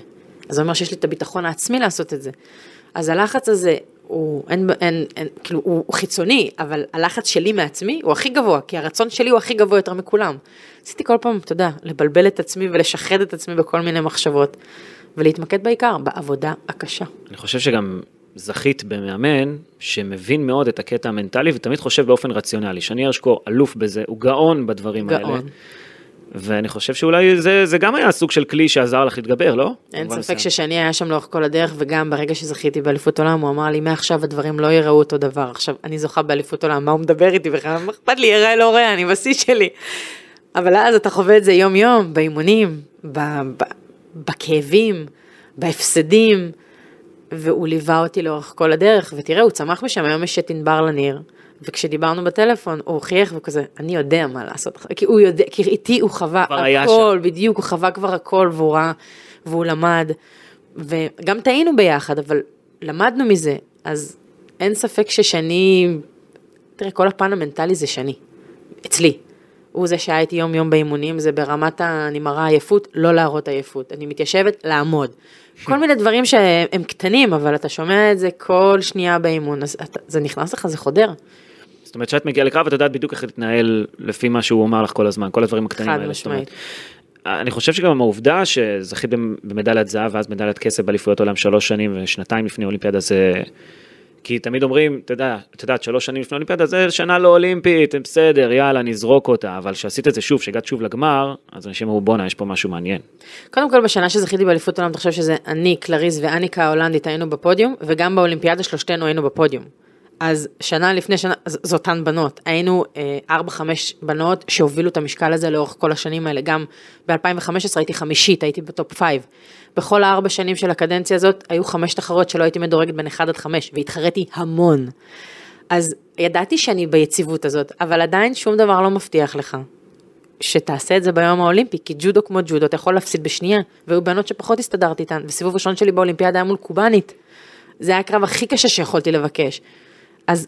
אז זה אומר שיש לי את הביטחון העצמי לעשות את זה. אז הלחץ הזה הוא, אין, אין, אין, כאילו, הוא, הוא חיצוני, אבל הלחץ שלי מעצמי הוא הכי גבוה, כי הרצון שלי הוא הכי גבוה יותר מכולם. ניסיתי כל פעם, אתה יודע, לבלבל את עצמי ולשחד את עצמי בכל מיני מחשבות, ולהתמקד בעיקר, בעבודה הקשה. אני חושב שגם זכית במאמן שמבין מאוד את הקטע המנטלי ותמיד חושב באופן רציונלי. שני הרשקו אלוף בזה, הוא גאון בדברים האלה. גאון. ואני חושב שאולי זה, זה גם היה סוג של כלי שעזר לך להתגבר, לא? אין ספק מסוים. ששני היה שם לאורך כל הדרך, וגם ברגע שזכיתי באליפות עולם, הוא אמר לי, מעכשיו הדברים לא ייראו אותו דבר. עכשיו, אני זוכה באליפות עולם, מה הוא מדבר איתי בכלל? מה אכפת לי, יראה לא ראה, אני בשיא שלי. אבל אז אתה חווה את זה יום-יום, באימונים, ב- ב- בכאבים, בהפסדים, והוא ליווה אותי לאורך כל הדרך, ותראה, הוא צמח משם, היום יש את ענבר לניר, וכשדיברנו בטלפון, הוא חייך וכזה, אני יודע מה לעשות, כי הוא יודע, כי איתי הוא חווה הכל, בדיוק, הוא חווה כבר הכל, והוא ראה, והוא למד, וגם טעינו ביחד, אבל למדנו מזה, אז אין ספק ששני, תראה, כל הפן המנטלי זה שני, אצלי. הוא זה שהיה איתי יום יום באימונים, זה ברמת ה... אני מראה עייפות, לא להראות עייפות. אני מתיישבת, לעמוד. כל מיני דברים שהם קטנים, אבל אתה שומע את זה כל שנייה באימון, אז אתה, זה נכנס לך, זה חודר. זאת אומרת שאת מגיעה לקרב ואת יודעת בדיוק איך להתנהל לפי מה שהוא אמר לך כל הזמן, כל הדברים הקטנים חד האלה. אומרת, משמעית. אני חושב שגם העובדה שזכית במדליית זהב ואז מדליית כסף באליפויות עולם שלוש שנים ושנתיים לפני אולימפיאדה זה... כי תמיד אומרים, אתה יודע, את יודעת, שלוש שנים לפני אולימפיאדה זה שנה לא אולימפית, בסדר, יאללה, נזרוק אותה, אבל כשעשית את זה שוב, שהגעת שוב לגמר, אז אנשים אמרו, בואנה, יש פה משהו מעניין. קודם כל, בשנה שזכיתי באליפות עולם, אתה חושב שזה אני, קלריס ואניקה ההולנדית היינו בפודיום, וגם באולימפיאדה שלושתנו היינו בפודיום. אז שנה לפני שנה, ז- זה אותן בנות. היינו אה, ארבע, חמש בנות שהובילו את המשקל הזה לאורך כל השנים האלה. גם ב-2015 הייתי חמישית, הייתי ב top five. בכל הארבע שנים של הקדנציה הזאת, היו חמש תחרות שלא הייתי מדורגת בין 1 עד 5, והתחרתי המון. אז ידעתי שאני ביציבות הזאת, אבל עדיין שום דבר לא מבטיח לך. שתעשה את זה ביום האולימפי, כי ג'ודו כמו ג'ודו, אתה יכול להפסיד בשנייה, והיו בנות שפחות הסתדרתי איתן, וסיבוב ראשון שלי באולימפיאדה היה מול קובאנית. זה היה הקרב הכי קשה שיכולתי לבקש. אז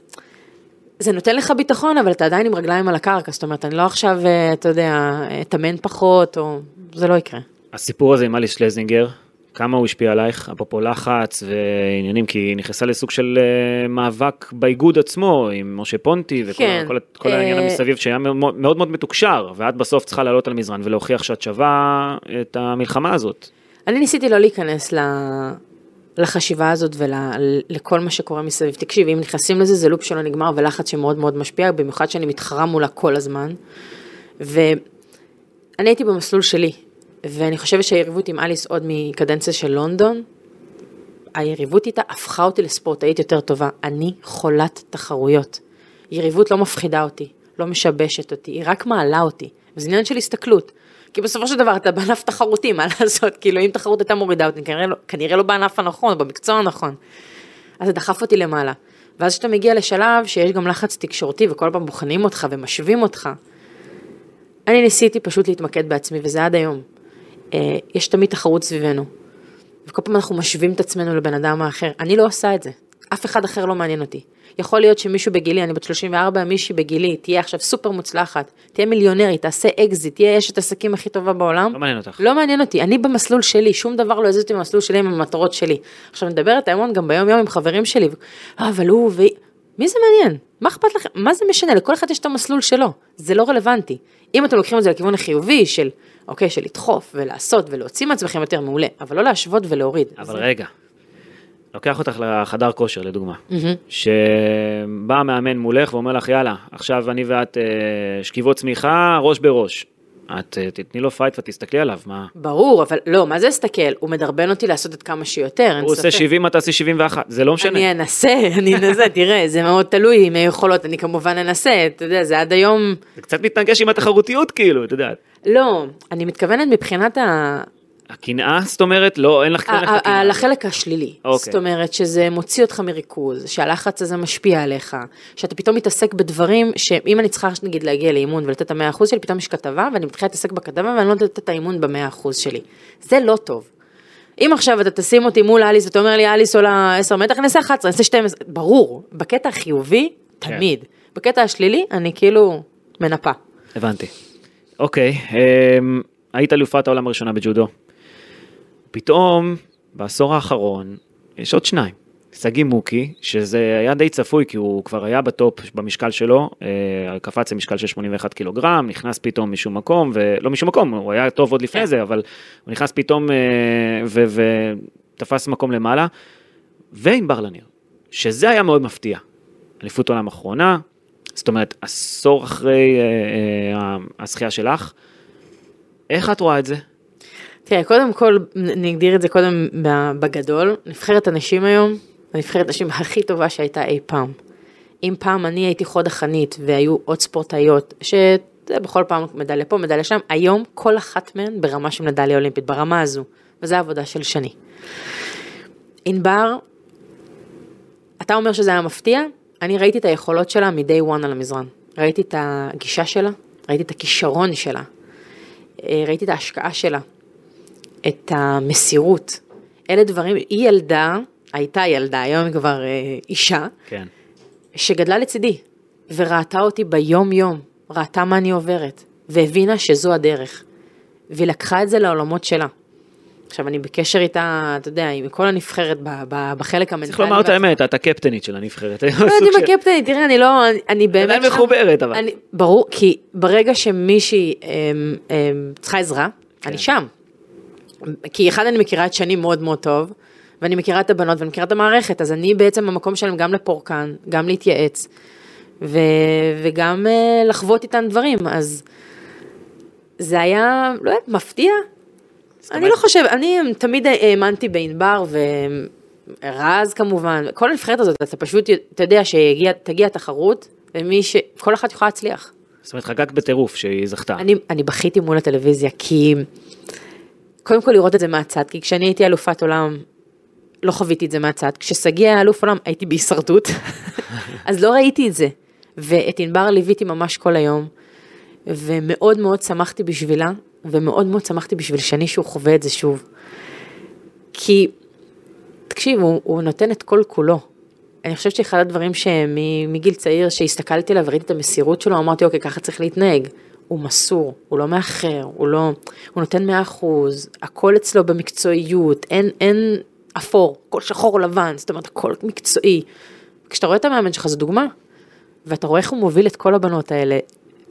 זה נותן לך ביטחון, אבל אתה עדיין עם רגליים על הקרקע, זאת אומרת, אני לא עכשיו, אה, אתה יודע, אתאמן פחות, או... זה לא יקרה. הסיפור הזה עם אליס שלזינגר, כמה הוא השפיע עלייך, אפרופו לחץ ועניינים, כי היא נכנסה לסוג של אה, מאבק באיגוד עצמו, עם משה פונטי וכל כן, כל, כל העניין אה, המסביב שהיה מאוד מאוד מאוד מתוקשר, ואת בסוף צריכה לעלות על מזרן ולהוכיח שאת שווה את המלחמה הזאת. אני ניסיתי לא להיכנס ל... לחשיבה הזאת ולכל מה שקורה מסביב. תקשיב, אם נכנסים לזה, זה לופ שלא נגמר ולחץ שמאוד מאוד משפיע, במיוחד שאני מתחרה מולה כל הזמן. ואני הייתי במסלול שלי, ואני חושבת שהיריבות עם אליס עוד מקדנציה של לונדון, היריבות איתה הפכה אותי לספורטאית יותר טובה. אני חולת תחרויות. יריבות לא מפחידה אותי, לא משבשת אותי, היא רק מעלה אותי. וזה עניין של הסתכלות. כי בסופו של דבר אתה בענף תחרותי, מה לעשות? כאילו אם תחרות הייתה מורידה אותי, כנראה לא, כנראה לא בענף הנכון, במקצוע הנכון. אז זה דחף אותי למעלה. ואז כשאתה מגיע לשלב שיש גם לחץ תקשורתי וכל פעם בוחנים אותך ומשווים אותך, אני ניסיתי פשוט להתמקד בעצמי, וזה עד היום. אה, יש תמיד תחרות סביבנו. וכל פעם אנחנו משווים את עצמנו לבן אדם האחר. אני לא עושה את זה. אף אחד אחר לא מעניין אותי. יכול להיות שמישהו בגילי, אני בת 34, מישהי בגילי, תהיה עכשיו סופר מוצלחת, תהיה מיליונרית, תעשה אקזיט, תהיה אשת עסקים הכי טובה בעולם. לא מעניין אותך. לא מעניין אותי, אני במסלול שלי, שום דבר לא יזיז אותי במסלול שלי עם המטרות שלי. עכשיו, אני מדברת המון גם ביום יום עם חברים שלי, אה, אבל הוא ו... מי זה מעניין? מה אכפת לכם? מה זה משנה? לכל אחד יש את המסלול שלו, זה לא רלוונטי. אם אתם לוקחים את זה לכיוון החיובי של, אוקיי, של לדחוף ולעשות ולהוציא מעצמכם יותר מעולה, אבל לא להשוות ולהוריד. אבל זה... רגע, לוקח אותך לחדר כושר לדוגמה, שבא מאמן מולך ואומר לך יאללה, עכשיו אני ואת אה, שכיבות שמיכה, ראש בראש. את אה, תתני לו פייט ותסתכלי עליו, מה? ברור, אבל לא, מה זה להסתכל? הוא מדרבן אותי לעשות את כמה שיותר, אין הוא עושה ספק. 70, את תעשי 71, זה לא משנה. אני אנסה, אני אנסה, תראה, זה מאוד תלוי עם היכולות, אני כמובן אנסה, אתה יודע, זה עד היום, זה קצת מתנגש עם התחרותיות כאילו, את יודעת. לא, אני מתכוונת מבחינת ה... הקנאה, זאת אומרת, לא, אין לך ה- כנראה את ה- הקנאה. על החלק השלילי, אוקיי. זאת אומרת שזה מוציא אותך מריכוז, שהלחץ הזה משפיע עליך, שאתה פתאום מתעסק בדברים שאם אני צריכה נגיד להגיע לאימון ולתת את המאה אחוז שלי, פתאום יש כתבה ואני מתחילה להתעסק בכתבה ואני לא נותנת את האימון במאה אחוז שלי, זה לא טוב. אם עכשיו אתה תשים אותי מול אליס ואתה אומר לי אליס עולה 10 מטר, אני אעשה 11, אני אעשה 12, ברור, בקטע החיובי, כן. תמיד, בקטע השלילי, אני כאילו מנפה. הבנתי. אוקיי, אמ, היית אלופת העולם הראשונה בג'ודו. פתאום, בעשור האחרון, יש עוד שניים. שגיא מוקי, שזה היה די צפוי, כי הוא כבר היה בטופ במשקל שלו, אה, קפץ למשקל של 81 קילוגרם, נכנס פתאום משום מקום, ולא משום מקום, הוא היה טוב עוד לפני כן. זה, אבל הוא נכנס פתאום אה, ו- ותפס מקום למעלה. ועם בר לניר, שזה היה מאוד מפתיע. אליפות עולם אחרונה, זאת אומרת, עשור אחרי אה, הזכייה שלך, איך את רואה את זה? תראה, קודם כל, נגדיר את זה קודם בגדול, נבחרת הנשים היום, הנבחרת הנשים הכי טובה שהייתה אי פעם. אם פעם אני הייתי חוד החנית והיו עוד ספורטאיות, שבכל פעם מדליה פה, מדליה שם, היום כל אחת מהן ברמה של מדליה אולימפית, ברמה הזו, וזו העבודה של שני. ענבר, אתה אומר שזה היה מפתיע, אני ראיתי את היכולות שלה מ-day one על המזרן. ראיתי את הגישה שלה, ראיתי את הכישרון שלה, אה, ראיתי את ההשקעה שלה, את המסירות. אלה דברים, היא ילדה, הייתה ילדה, היום היא כבר אה, אישה, כן. שגדלה לצידי, וראתה אותי ביום יום, ראתה מה אני עוברת, והבינה שזו הדרך. והיא לקחה את זה לעולמות שלה. עכשיו אני בקשר איתה, אתה יודע, עם כל הנבחרת ב- ב- בחלק המנטלי. צריך לומר את האמת, את הקפטנית של הנבחרת. לא יודעת אם הקפטנית, תראה, אני לא, אני, אני באמת... עדיין. מחוברת, אבל. אני, ברור, כי ברגע שמישהי אמ, אמ, צריכה עזרה, כן. אני שם. כי אחד, אני מכירה את שני מאוד מאוד טוב, ואני מכירה את הבנות ואני מכירה את המערכת, אז אני בעצם במקום שלהם גם לפורקן, גם להתייעץ, ו, וגם אה, לחוות איתן דברים, אז זה היה, לא יודעת, מפתיע. אני לא חושב, אני תמיד האמנתי בענבר ורז כמובן, כל הנבחרת הזאת, אתה פשוט, אתה יודע שתגיע תחרות, ומי ש... כל אחת יכולה להצליח. זאת אומרת, חגגת בטירוף שהיא זכתה. אני, אני בכיתי מול הטלוויזיה, כי קודם כל לראות את זה מהצד, כי כשאני הייתי אלופת עולם, לא חוויתי את זה מהצד. כששגיא היה אלוף עולם, הייתי בהישרדות, אז לא ראיתי את זה. ואת ענבר ליוויתי ממש כל היום, ומאוד מאוד שמחתי בשבילה, ומאוד מאוד שמחתי בשביל שני שהוא חווה את זה שוב. כי, תקשיב, הוא, הוא נותן את כל כולו. אני חושבת שאחד הדברים שמגיל צעיר שהסתכלתי עליו וראיתי את המסירות שלו, אמרתי אוקיי ככה צריך להתנהג. הוא מסור, הוא לא מאחר, הוא לא, הוא נותן 100 אחוז, הכל אצלו במקצועיות, אין, אין אפור, הכל שחור או לבן, זאת אומרת הכל מקצועי. כשאתה רואה את המאמן שלך זו דוגמה, ואתה רואה איך הוא מוביל את כל הבנות האלה,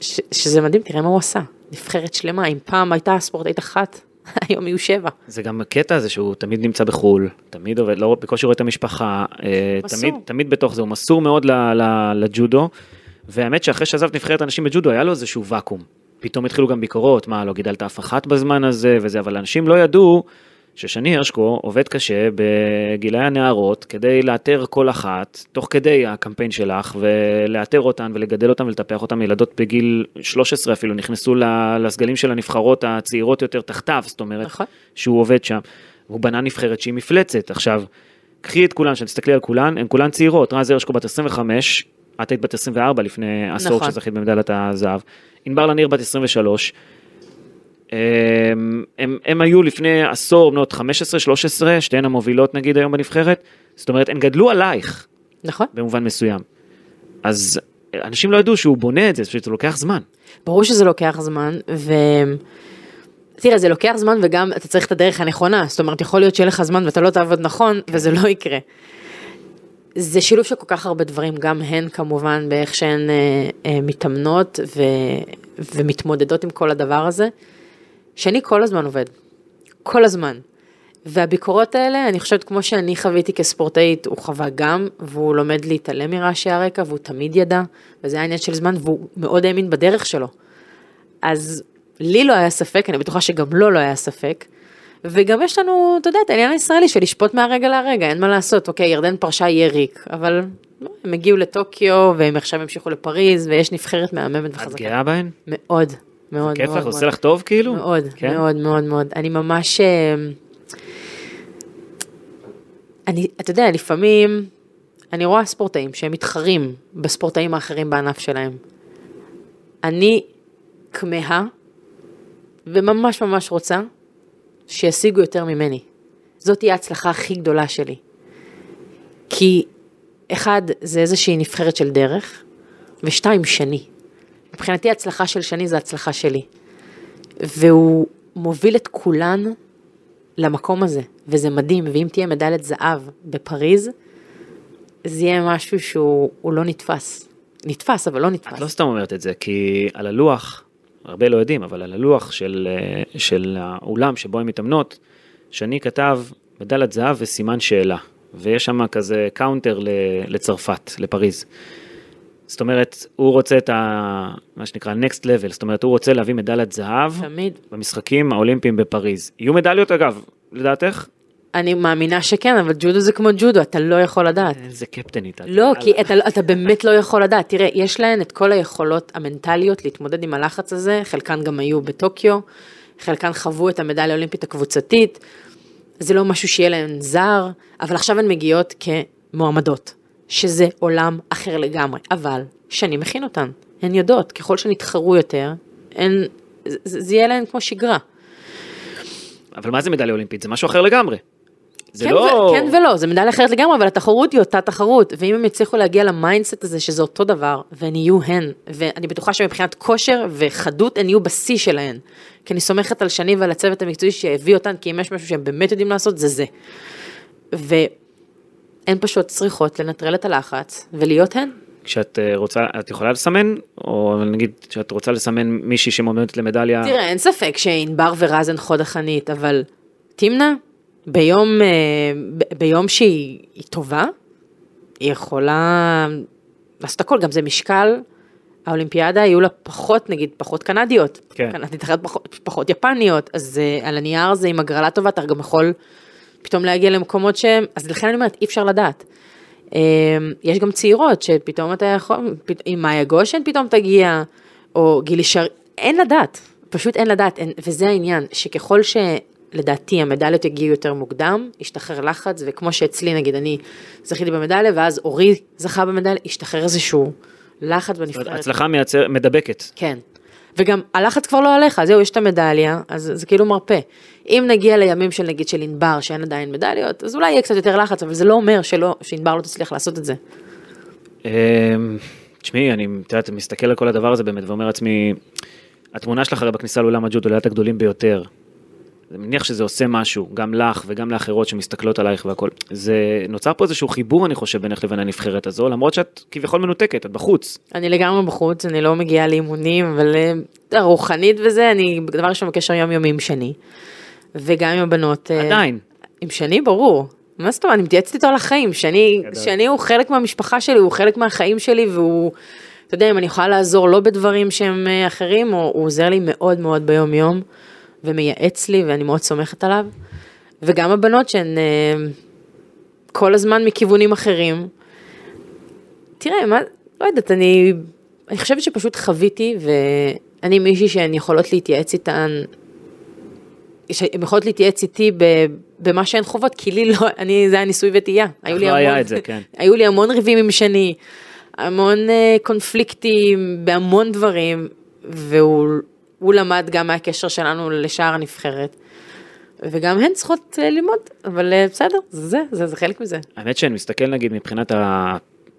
ש, שזה מדהים, תראה מה הוא עשה, נבחרת שלמה, אם פעם הייתה ספורטאית אחת, היום יהיו שבע. זה גם הקטע הזה שהוא תמיד נמצא בחו"ל, תמיד עובד, לא בקושי רואה את המשפחה, אה, מסור. תמיד, תמיד בתוך זה, הוא מסור מאוד ל- ל- לג'ודו, והאמת שאחרי שעזב נבחרת אנשים בג'ודו היה לו איזשהו ואקום. פתאום התחילו גם ביקורות, מה, לא גידלת אף אחת בזמן הזה וזה, אבל אנשים לא ידעו ששני הרשקו עובד קשה בגילי הנערות כדי לאתר כל אחת, תוך כדי הקמפיין שלך, ולאתר אותן ולגדל אותן ולטפח אותן, ילדות בגיל 13 אפילו נכנסו לסגלים של הנבחרות הצעירות יותר תחתיו, זאת אומרת, נכון. שהוא עובד שם. הוא בנה נבחרת שהיא מפלצת. עכשיו, קחי את כולן, כשתסתכלי על כולן, הן כולן צעירות. רז הרשקו בת 25, את היית בת 24 לפני עשור נכון. שזכית במדליית הזהב. ענבר לניר בת 23. הם, הם, הם היו לפני עשור בנות 15-13, שתיהן המובילות נגיד היום בנבחרת. זאת אומרת, הן גדלו עלייך. נכון. במובן מסוים. אז אנשים לא ידעו שהוא בונה את זה, פשוט זה לוקח זמן. ברור שזה לוקח זמן, ו... תראה, זה לוקח זמן וגם אתה צריך את הדרך הנכונה, זאת אומרת, יכול להיות שיהיה לך זמן ואתה לא תעבוד נכון, וזה לא יקרה. זה שילוב של כל כך הרבה דברים, גם הן כמובן באיך שהן אה, אה, מתאמנות ו, ומתמודדות עם כל הדבר הזה, שאני כל הזמן עובד, כל הזמן. והביקורות האלה, אני חושבת כמו שאני חוויתי כספורטאית, הוא חווה גם, והוא לומד להתעלם מרעשי הרקע, והוא תמיד ידע, וזה היה עניין של זמן, והוא מאוד האמין בדרך שלו. אז לי לא היה ספק, אני בטוחה שגם לו לא היה ספק. וגם יש לנו, אתה יודע, את העניין הישראלי של לשפוט מהרגע להרגע, אין מה לעשות, אוקיי, ירדן פרשה יהיה ריק, אבל לא, הם הגיעו לטוקיו, והם עכשיו המשיכו לפריז, ויש נבחרת מהממת וחזקה. את גאה בהן? מאוד, מאוד, כיף. לך? עושה לך טוב כאילו? מאוד, כן? מאוד, מאוד, מאוד. אני ממש... אה, אני, אתה יודע, לפעמים אני רואה ספורטאים שהם מתחרים בספורטאים האחרים בענף שלהם. אני כמהה וממש ממש רוצה שישיגו יותר ממני. זאת תהיה ההצלחה הכי גדולה שלי. כי אחד, זה איזושהי נבחרת של דרך, ושתיים, שני. מבחינתי הצלחה של שני זה הצלחה שלי. והוא מוביל את כולן למקום הזה, וזה מדהים, ואם תהיה מדליית זהב בפריז, זה יהיה משהו שהוא הוא לא נתפס. נתפס, אבל לא נתפס. את לא סתם אומרת את זה, כי על הלוח, הרבה לא יודעים, אבל על הלוח של, אה, של האולם שבו הם מתאמנות, שני כתב מדליית זהב וסימן שאלה, ויש שם כזה קאונטר לצרפת, לפריז. זאת אומרת, הוא רוצה את ה... מה שנקרא next level, זאת אומרת, הוא רוצה להביא מדליית זהב תמיד. במשחקים האולימפיים בפריז. יהיו מדליות אגב, לדעתך? אני מאמינה שכן, אבל ג'ודו זה כמו ג'ודו, אתה לא יכול לדעת. איזה קפטנית. את. לא, כי אתה, אתה באמת לא יכול לדעת. תראה, יש להן את כל היכולות המנטליות להתמודד עם הלחץ הזה, חלקן גם היו בטוקיו, חלקן חוו את המדליה האולימפית הקבוצתית, זה לא משהו שיהיה להן זר, אבל עכשיו הן מגיעות כמועמדות, שזה עולם אחר לגמרי, אבל שאני מכין אותן, הן יודעות, ככל שהן יתחרו יותר, הן, זה, זה יהיה להן כמו שגרה. אבל מה זה מדליה אולימפית? זה משהו אחר לגמרי. זה כן, לא... ו- כן ולא, זה מדליה אחרת לגמרי, אבל התחרות היא אותה תחרות, ואם הם יצליחו להגיע ל mindset הזה שזה אותו דבר, והן יהיו הן, ואני בטוחה שמבחינת כושר וחדות הן יהיו בשיא שלהן, כי אני סומכת על שני ועל הצוות המקצועי שהביא אותן, כי אם יש משהו שהם באמת יודעים לעשות, זה זה. והן פשוט צריכות לנטרל את הלחץ ולהיות הן. כשאת אה, רוצה, את יכולה לסמן, או נגיד שאת רוצה לסמן מישהי שמועמדת למדליה, תראה, אין ספק שענבר ורז הן חוד החנית, אבל תמנה, ביום, אה, ביום שהיא היא טובה, היא יכולה לעשות הכל, גם זה משקל, האולימפיאדה יהיו לה פחות, נגיד, פחות קנדיות, כן. קנדית אחת פחות, פחות יפניות, אז אה, על הנייר זה עם הגרלה טובה, אתה גם יכול פתאום להגיע למקומות שהם, אז לכן אני אומרת, אי אפשר לדעת. אה, יש גם צעירות שפתאום אתה יכול, פת- אם מאיה גושן פתאום תגיע, או גילי שר... אין לדעת, פשוט אין לדעת, אין, וזה העניין, שככל שלדעתי המדליות יגיעו יותר מוקדם, ישתחרר לחץ, וכמו שאצלי נגיד, אני זכיתי במדליה, ואז אורי זכה במדליה, ישתחרר איזשהו לחץ בנבחרת. הצלחה מייצר, מדבקת. כן. וגם הלחץ כבר לא עליך, זהו, יש את המדליה, אז זה כאילו מרפא. אם נגיע לימים של נגיד של ענבר, שאין עדיין מדליות, אז אולי יהיה קצת יותר לחץ, אבל זה לא אומר שלא, שענבר לא תצליח לעשות את זה. אמ, תשמעי, אני, את יודעת, מסתכל על כל הדבר הזה באמת ואומר לעצמי, התמונה שלך הרי בכניסה לעולם הג'ודו ליד הגדולים ביותר. אני מניח שזה עושה משהו, גם לך וגם לאחרות שמסתכלות עלייך והכל. זה נוצר פה איזשהו חיבור, אני חושב, בינך לבין הנבחרת הזו, למרות שאת כביכול מנותקת, את בחוץ. אני לגמרי בחוץ, אני לא מגיעה לאימונים, אבל אה, רוחנית וזה, אני דבר ראשון בקשר יומיומי עם שני. וגם עם הבנות. אה, עדיין. עם שני, ברור. מה זאת אומרת, אני מתייעצת איתו על החיים. שני, גדול. שני הוא חלק מהמשפחה שלי, הוא חלק מהחיים שלי, והוא, אתה יודע, אם אני יכולה לעזור לו בדברים שהם אה, אחרים, או, הוא עוזר לי מאוד מאוד ביום יום, ומייעץ לי, ואני מאוד סומכת עליו. וגם הבנות שהן אה, כל הזמן מכיוונים אחרים. תראה, מה, לא יודעת, אני, אני חושבת שפשוט חוויתי, ואני מישהי שהן יכולות להתייעץ איתן שהן יכולות להתייעץ איתי ב- במה שהן חוות, כי לי לא, אני, זה היה ניסוי וטעייה. היו לי לא היה המון- את זה, כן. היו לי המון ריבים עם שני, המון אה, קונפליקטים בהמון דברים, והוא הוא למד גם מהקשר שלנו לשאר הנבחרת. וגם הן צריכות אה, ללמוד, אבל אה, בסדר, זה זה, זה, זה חלק מזה. האמת שאני מסתכל נגיד מבחינת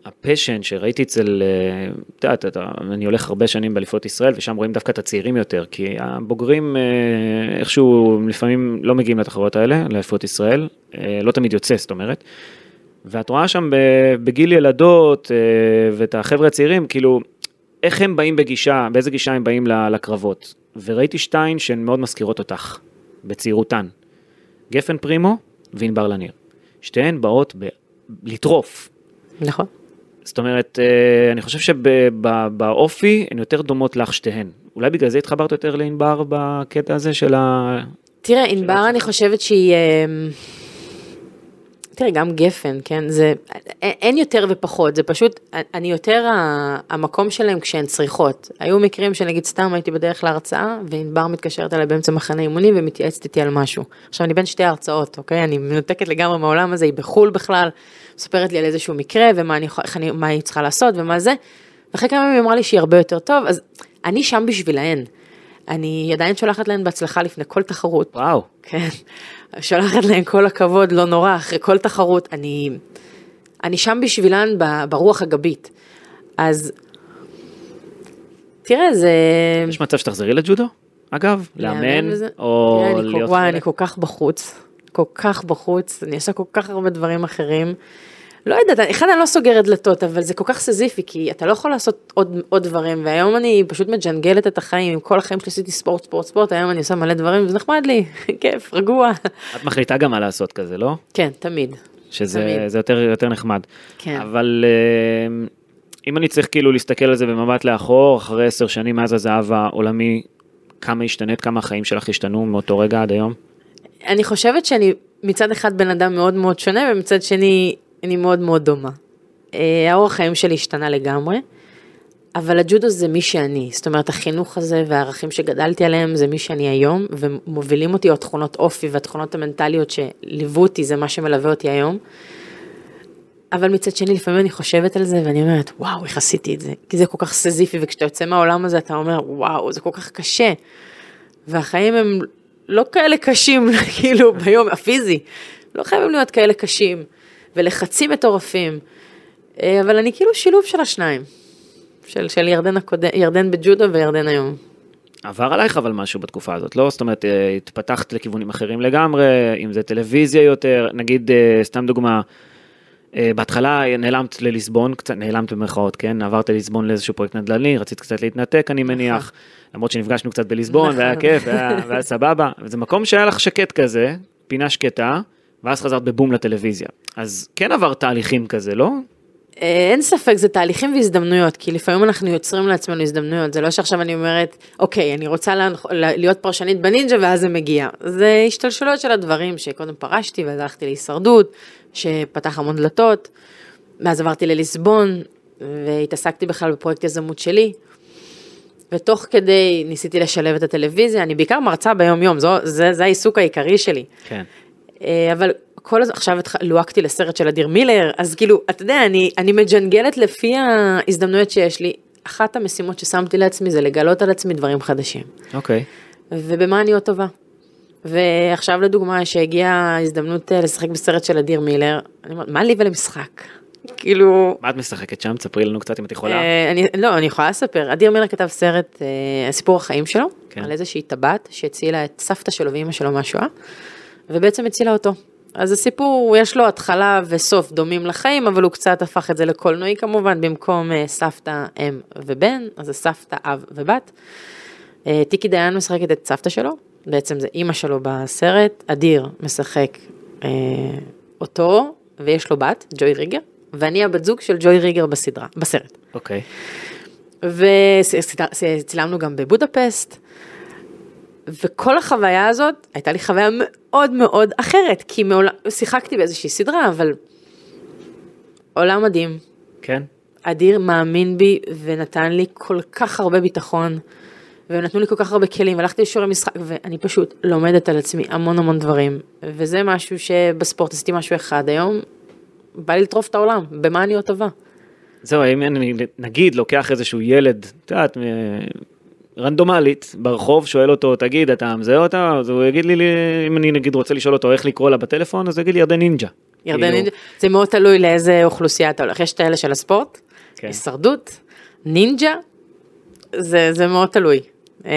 הפשן שראיתי אצל, אה, את יודעת, אני הולך הרבה שנים באליפות ישראל ושם רואים דווקא את הצעירים יותר, כי הבוגרים איכשהו לפעמים לא מגיעים לתחרויות האלה, לאליפות ישראל, לא תמיד יוצא זאת אומרת. ואת רואה שם בגיל ילדות ואת החבר'ה הצעירים, כאילו, איך הם באים בגישה, באיזה גישה הם באים לקרבות. וראיתי שתיים שהן מאוד מזכירות אותך, בצעירותן. גפן פרימו וענבר לניר. שתיהן באות ב- לטרוף. נכון. זאת אומרת, אה, אני חושב שבאופי הן יותר דומות לך שתיהן. אולי בגלל זה התחברת יותר לענבר בקטע הזה של ה... תראה, ענבר אני חושבת שהיא... תראה, גם גפן, כן? זה... אין יותר ופחות, זה פשוט, אני יותר ה- המקום שלהם כשהן צריכות. היו מקרים שנגיד סתם הייתי בדרך להרצאה, וענבר מתקשרת אליי באמצע מחנה אימונים ומתייעצת איתי על משהו. עכשיו, אני בין שתי הרצאות, אוקיי? אני מנותקת לגמרי מהעולם הזה, היא בחו"ל בכלל, מספרת לי על איזשהו מקרה, ומה אני, אני, מה היא צריכה לעשות, ומה זה. ואחרי כמה ימים היא אמרה לי שהיא הרבה יותר טוב, אז אני שם בשבילהן. אני עדיין שולחת להן בהצלחה לפני כל תחרות. וואו, כן, שולחת להם כל הכבוד, לא נורא, אחרי כל תחרות, אני, אני שם בשבילן ברוח הגבית. אז, תראה, זה... יש מצב שתחזרי לג'ודו? אגב, לאמן, וזה- או תראה, להיות וואי? אני כל כך בחוץ, כל כך בחוץ, אני עושה כל כך הרבה דברים אחרים. לא יודעת, אחד אני לא סוגרת דלתות, אבל זה כל כך סזיפי, כי אתה לא יכול לעשות עוד, עוד דברים, והיום אני פשוט מג'נגלת את החיים, עם כל החיים שלי עשיתי ספורט, ספורט, ספורט, היום אני עושה מלא דברים, וזה נחמד לי, כיף, רגוע. את מחליטה גם מה לעשות כזה, לא? כן, תמיד. שזה תמיד. יותר, יותר נחמד. כן. אבל אה, אם אני צריך כאילו להסתכל על זה במבט לאחור, אחרי עשר שנים מאז הזהב העולמי, כמה השתנית, כמה החיים שלך השתנו מאותו רגע עד היום? אני חושבת שאני מצד אחד בן אדם מאוד מאוד שונה, ומצד שני אני מאוד מאוד דומה. אה, האורח חיים שלי השתנה לגמרי, אבל הג'ודו זה מי שאני, זאת אומרת החינוך הזה והערכים שגדלתי עליהם זה מי שאני היום, ומובילים אותי התכונות אופי והתכונות המנטליות שליוו אותי, זה מה שמלווה אותי היום. אבל מצד שני לפעמים אני חושבת על זה ואני אומרת וואו איך עשיתי את זה כי זה כל כך סזיפי וכשאתה יוצא מהעולם הזה אתה אומר וואו זה כל כך קשה. והחיים הם לא כאלה קשים כאילו ביום הפיזי לא חייבים להיות כאלה קשים ולחצים מטורפים אה, אבל אני כאילו שילוב של השניים. של, של ירדן, הקודם, ירדן בג'ודו וירדן היום. עבר עלייך אבל משהו בתקופה הזאת, לא? זאת אומרת, אה, התפתחת לכיוונים אחרים לגמרי, אם זה טלוויזיה יותר, נגיד, אה, סתם דוגמה, בהתחלה נעלמת לליסבון, קצת נעלמת במרכאות, כן? עברת לליסבון לאיזשהו פרויקט נדל"ני, רצית קצת להתנתק, אני מניח, למרות שנפגשנו קצת בליסבון, נכון. והיה כיף, והיה והיה סבבה, וזה מקום שהיה לך שקט כזה, פינה שקטה, ואז חזרת בבום לטלוויזיה. אז כן עבר תהליכים כזה, לא? אה, אין ספק, זה תהליכים והזדמנויות, כי לפעמים אנחנו יוצרים לעצמנו הזדמנויות, זה לא שעכשיו אני אומרת, אוקיי, אני רוצה להנח... להיות פרשנית בנינג'ה ואז זה מגיע. זה השתלשלויות של הדברים, שקודם פרשתי ואז הלכתי להישרדות, שפתח המון דלתות, ואז עברתי לליסבון, והתעסקתי בכלל בפרויקט יזמות שלי, ותוך כדי ניסיתי לשלב את הטלוויזיה, אני בעיקר מרצה ביום יום, זו, זה, זה העיסוק העיקרי שלי. כן. אה, אבל כל הזמן, עכשיו לוהקתי לסרט של אדיר מילר, אז כאילו, אתה יודע, אני, אני מג'נגלת לפי ההזדמנויות שיש לי. אחת המשימות ששמתי לעצמי זה לגלות על עצמי דברים חדשים. אוקיי. ובמה אני עוד טובה. ועכשיו לדוגמה, שהגיעה ההזדמנות אה, לשחק בסרט של אדיר מילר, אני אומרת, מה לי ולמשחק? כאילו, מה את משחקת שם? תספרי לנו קצת אם את יכולה. אה, אני, לא, אני יכולה לספר. אדיר מילר כתב סרט, סיפור החיים שלו, כן. על איזושהי טבעת שהצילה את סבתא שלו ואימא שלו מהשואה, ובעצם הצילה אותו. אז הסיפור, יש לו התחלה וסוף דומים לחיים, אבל הוא קצת הפך את זה לקולנועי כמובן, במקום אה, סבתא, אם ובן, אז זה סבתא, אב ובת. אה, טיקי דיין משחקת את סבתא שלו, בעצם זה אימא שלו בסרט, אדיר משחק אה, אותו, ויש לו בת, ג'וי ריגר, ואני הבת זוג של ג'וי ריגר בסדרה, בסרט. אוקיי. וצילמנו גם בבודפסט, וכל החוויה הזאת הייתה לי חוויה מאוד מאוד אחרת, כי מעולם, שיחקתי באיזושהי סדרה, אבל עולם מדהים. כן? אדיר מאמין בי ונתן לי כל כך הרבה ביטחון, ונתנו לי כל כך הרבה כלים, הלכתי לשיעורי משחק, ואני פשוט לומדת על עצמי המון המון דברים, וזה משהו שבספורט עשיתי משהו אחד, היום בא לי לטרוף את העולם, במה אני עוד טובה. זהו, אם אני נגיד לוקח איזשהו ילד, את יודעת, רנדומלית, ברחוב, שואל אותו, תגיד, אתה מזהה אותה? אז הוא יגיד לי, אם אני נגיד רוצה לשאול אותו איך לקרוא לה בטלפון, אז הוא יגיד לי ירדן נינג'ה. ירדן כאילו- נינג'ה, זה מאוד תלוי לאיזה אוכלוסייה אתה הולך, יש את האלה של הספורט, כן. הישרדות, נינג'ה, זה, זה מאוד תלוי. אה,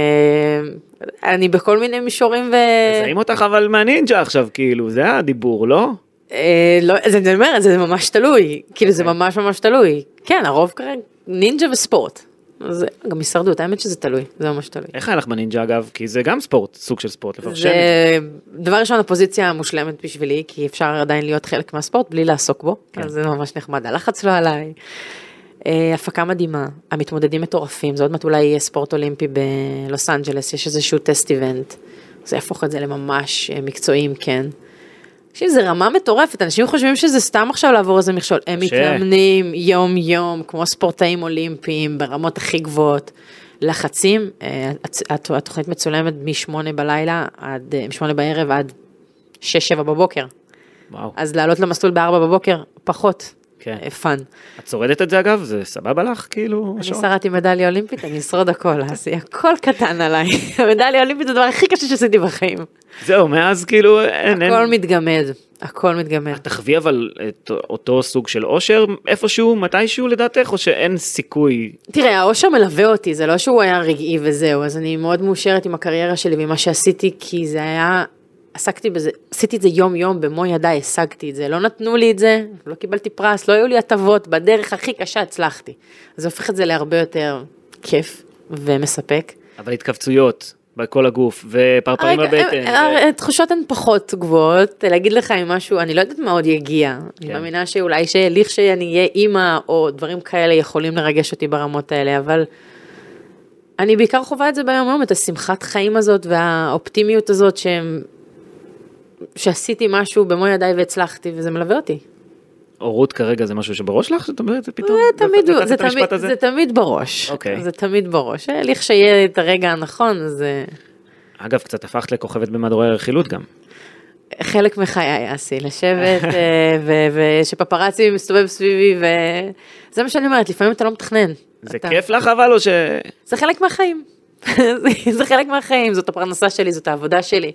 אני בכל מיני מישורים ו... מזהים אותך אבל מהנינג'ה עכשיו, כאילו, זה הדיבור, לא? אה, לא, אז אני אומרת, זה ממש תלוי, כאילו זה אוקיי. ממש ממש תלוי. כן, הרוב כרגע נינג'ה וספורט. זה גם הישרדות, האמת שזה תלוי, זה ממש תלוי. איך היה לך בנינג'ה אגב? כי זה גם ספורט, סוג של ספורט, לפרשן זה. דבר ראשון הפוזיציה המושלמת בשבילי כי אפשר עדיין להיות חלק מהספורט בלי לעסוק בו כן. אז זה ממש נחמד הלחץ לא עליי. אה, הפקה מדהימה המתמודדים מטורפים זה עוד מעט אולי יהיה ספורט אולימפי בלוס אנג'לס יש איזשהו טסט איבנט. זה יהפוך את זה לממש אה, מקצועיים כן. תקשיב, זה רמה מטורפת, אנשים חושבים שזה סתם עכשיו לעבור איזה מכשול, הם קשה. מתאמנים יום יום כמו ספורטאים אולימפיים ברמות הכי גבוהות. לחצים, אה, התוכנית מצולמת משמונה בלילה עד, אה, משמונה בערב עד שש שבע בבוקר, וואו, אז לעלות למסלול בארבע בבוקר פחות כן. אה, fun. את שורדת את זה אגב? זה סבבה לך, כאילו? אני? שרדתי מדליה אולימפית, אני אשרוד הכל, אז הכל קטן עליי. המדליה אולימפית זה הדבר הכי קשה שעשיתי בחיים. זהו, מאז כאילו אין, אין. הכל מתגמד, הכל מתגמד. תחווי אבל את אותו סוג של אושר איפשהו, מתישהו לדעתך, או שאין סיכוי? תראה, האושר מלווה אותי, זה לא שהוא היה רגעי וזהו, אז אני מאוד מאושרת עם הקריירה שלי ועם מה שעשיתי, כי זה היה, עסקתי בזה, עשיתי את זה יום יום, במו ידיי השגתי את זה, לא נתנו לי את זה, לא קיבלתי פרס, לא היו לי הטבות, בדרך הכי קשה הצלחתי. זה הופך את זה להרבה יותר כיף ומספק. אבל התכווצויות בכל הגוף, ופרפרים בבטן. אה, התחושות הן פחות גבוהות, להגיד לך אם משהו, אני לא יודעת מה עוד יגיע. אני כן. מאמינה שאולי שלכשאני אהיה אימא או דברים כאלה יכולים לרגש אותי ברמות האלה, אבל אני בעיקר חווה את זה ביום יום, את השמחת חיים הזאת והאופטימיות הזאת שהם, שעשיתי משהו במו ידיי והצלחתי וזה מלווה אותי. הורות כרגע זה משהו שבראש לך? זאת אומרת, זה פתאום? זה תמיד, זה המשפט תמיד? זה תמיד בראש, אוקיי. זה תמיד בראש, אה, לכשיהיה את הרגע הנכון אז אה, אגב, קצת הפכת לכוכבת במדורי הרכילות גם. חלק מחיי אסי, לשבת אה, ושפפרצי מסתובב סביבי וזה מה שאני אומרת, לפעמים אתה לא מתכנן. זה אתה- כיף לך אבל או ש... זה חלק מהחיים. זה- זה חלק מהחיים, זאת הפרנסה שלי, זאת העבודה שלי.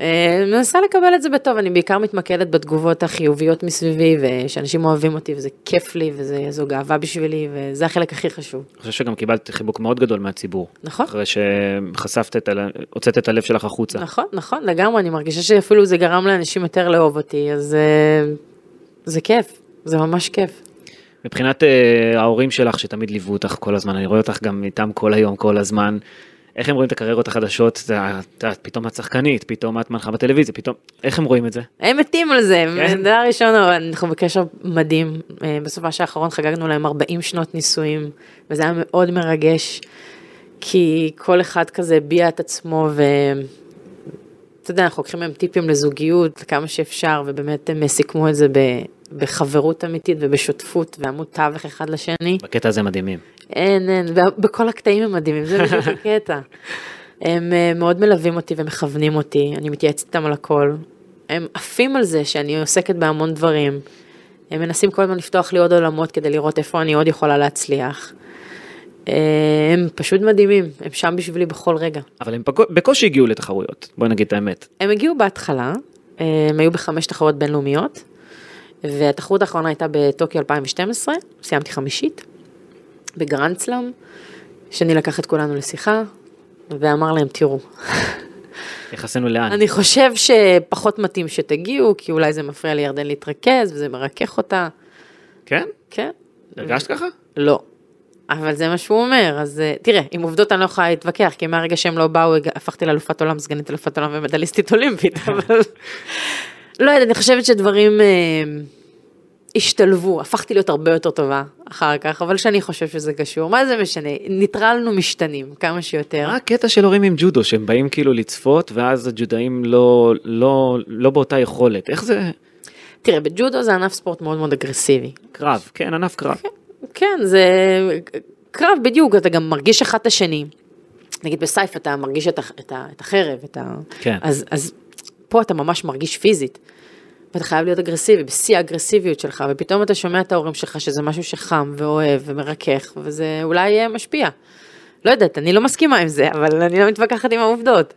אה, מנסה לקבל את זה בטוב, אני בעיקר מתמקדת בתגובות החיוביות מסביבי, ושאנשים אוהבים אותי, וזה כיף לי, וזו גאווה בשבילי, וזה החלק הכי חשוב. אני חושב שגם קיבלת חיבוק מאוד גדול מהציבור. נכון. אחרי שחשפת את, ה... הוצאת את הלב שלך החוצה. נכון, נכון, לגמרי, אני מרגישה שאפילו זה גרם לאנשים יותר לאהוב אותי, אז אה, זה כיף, זה ממש כיף. מבחינת אה, ההורים שלך שתמיד ליוו אותך כל הזמן, אני רואה אותך גם איתם כל היום, כל הזמן. איך הם רואים את הקריירות החדשות? את יודעת, פתאום את שחקנית, פתאום את מנחה בטלוויזיה, פתאום... איך הם רואים את זה? הם מתים על זה, כן. דבר ראשון, אנחנו בקשר מדהים, אה, בסופש האחרון חגגנו להם 40 שנות נישואים, וזה היה מאוד מרגש, כי כל אחד כזה הביע את עצמו, ואתה יודע, אנחנו לוקחים מהם טיפים לזוגיות, כמה שאפשר, ובאמת הם סיכמו את זה ב... בחברות אמיתית ובשותפות ועמוד תווך אחד לשני. בקטע הזה מדהימים. אין, אין, בכל הקטעים הם מדהימים, זה בדיוק הקטע. הם אה, מאוד מלווים אותי ומכוונים אותי, אני מתייעצת איתם על הכל. הם עפים על זה שאני עוסקת בהמון דברים. הם מנסים כל הזמן לפתוח לי עוד עולמות כדי לראות איפה אני עוד יכולה להצליח. אה, הם פשוט מדהימים, הם שם בשבילי בכל רגע. אבל הם בקו- בקושי הגיעו לתחרויות, בואי נגיד את האמת. הם הגיעו בהתחלה, אה, הם היו בחמש תחרויות בינלאומיות, והתחרות האחרונה הייתה בטוקיו 2012, סיימתי חמישית, בגרנד סלאם, שני לקח את כולנו לשיחה, ואמר להם, תראו, יחסנו לאן? אני חושב שפחות מתאים שתגיעו, כי אולי זה מפריע לירדן להתרכז, וזה מרכך אותה, כן? כן? הרגשת ככה? לא. אבל זה מה שהוא אומר, אז אה, תראה, עם עובדות אני לא יכולה להתווכח, כי מהרגע שהם לא באו, הפכתי לאלופת עולם, סגנית אלופת עולם ומדליסטית אולימפית, אבל... לא יודעת, אני חושבת שדברים אה, השתלבו, הפכתי להיות הרבה יותר טובה אחר כך, אבל שאני חושב שזה קשור, מה זה משנה? ניטרלנו משתנים, כמה שיותר. מה הקטע של הורים עם ג'ודו, שהם באים כאילו לצפות, ואז הג'ודאים לא, לא, לא באותה יכולת, איך זה? תראה, בג'ודו זה ענף ספורט מאוד מאוד אגרסיבי. קרב, כן, ענף קרב. כן, זה קרב בדיוק, אתה גם מרגיש אחד את השני. נגיד בסייף אתה מרגיש את, ה- את, ה- את החרב, את ה... כן. אז, אז פה אתה ממש מרגיש פיזית. ואתה חייב להיות אגרסיבי, בשיא האגרסיביות שלך, ופתאום אתה שומע את ההורים שלך שזה משהו שחם ואוהב ומרכך, וזה אולי אה, משפיע. לא יודעת, אני לא מסכימה עם זה, אבל אני לא מתווכחת עם העובדות.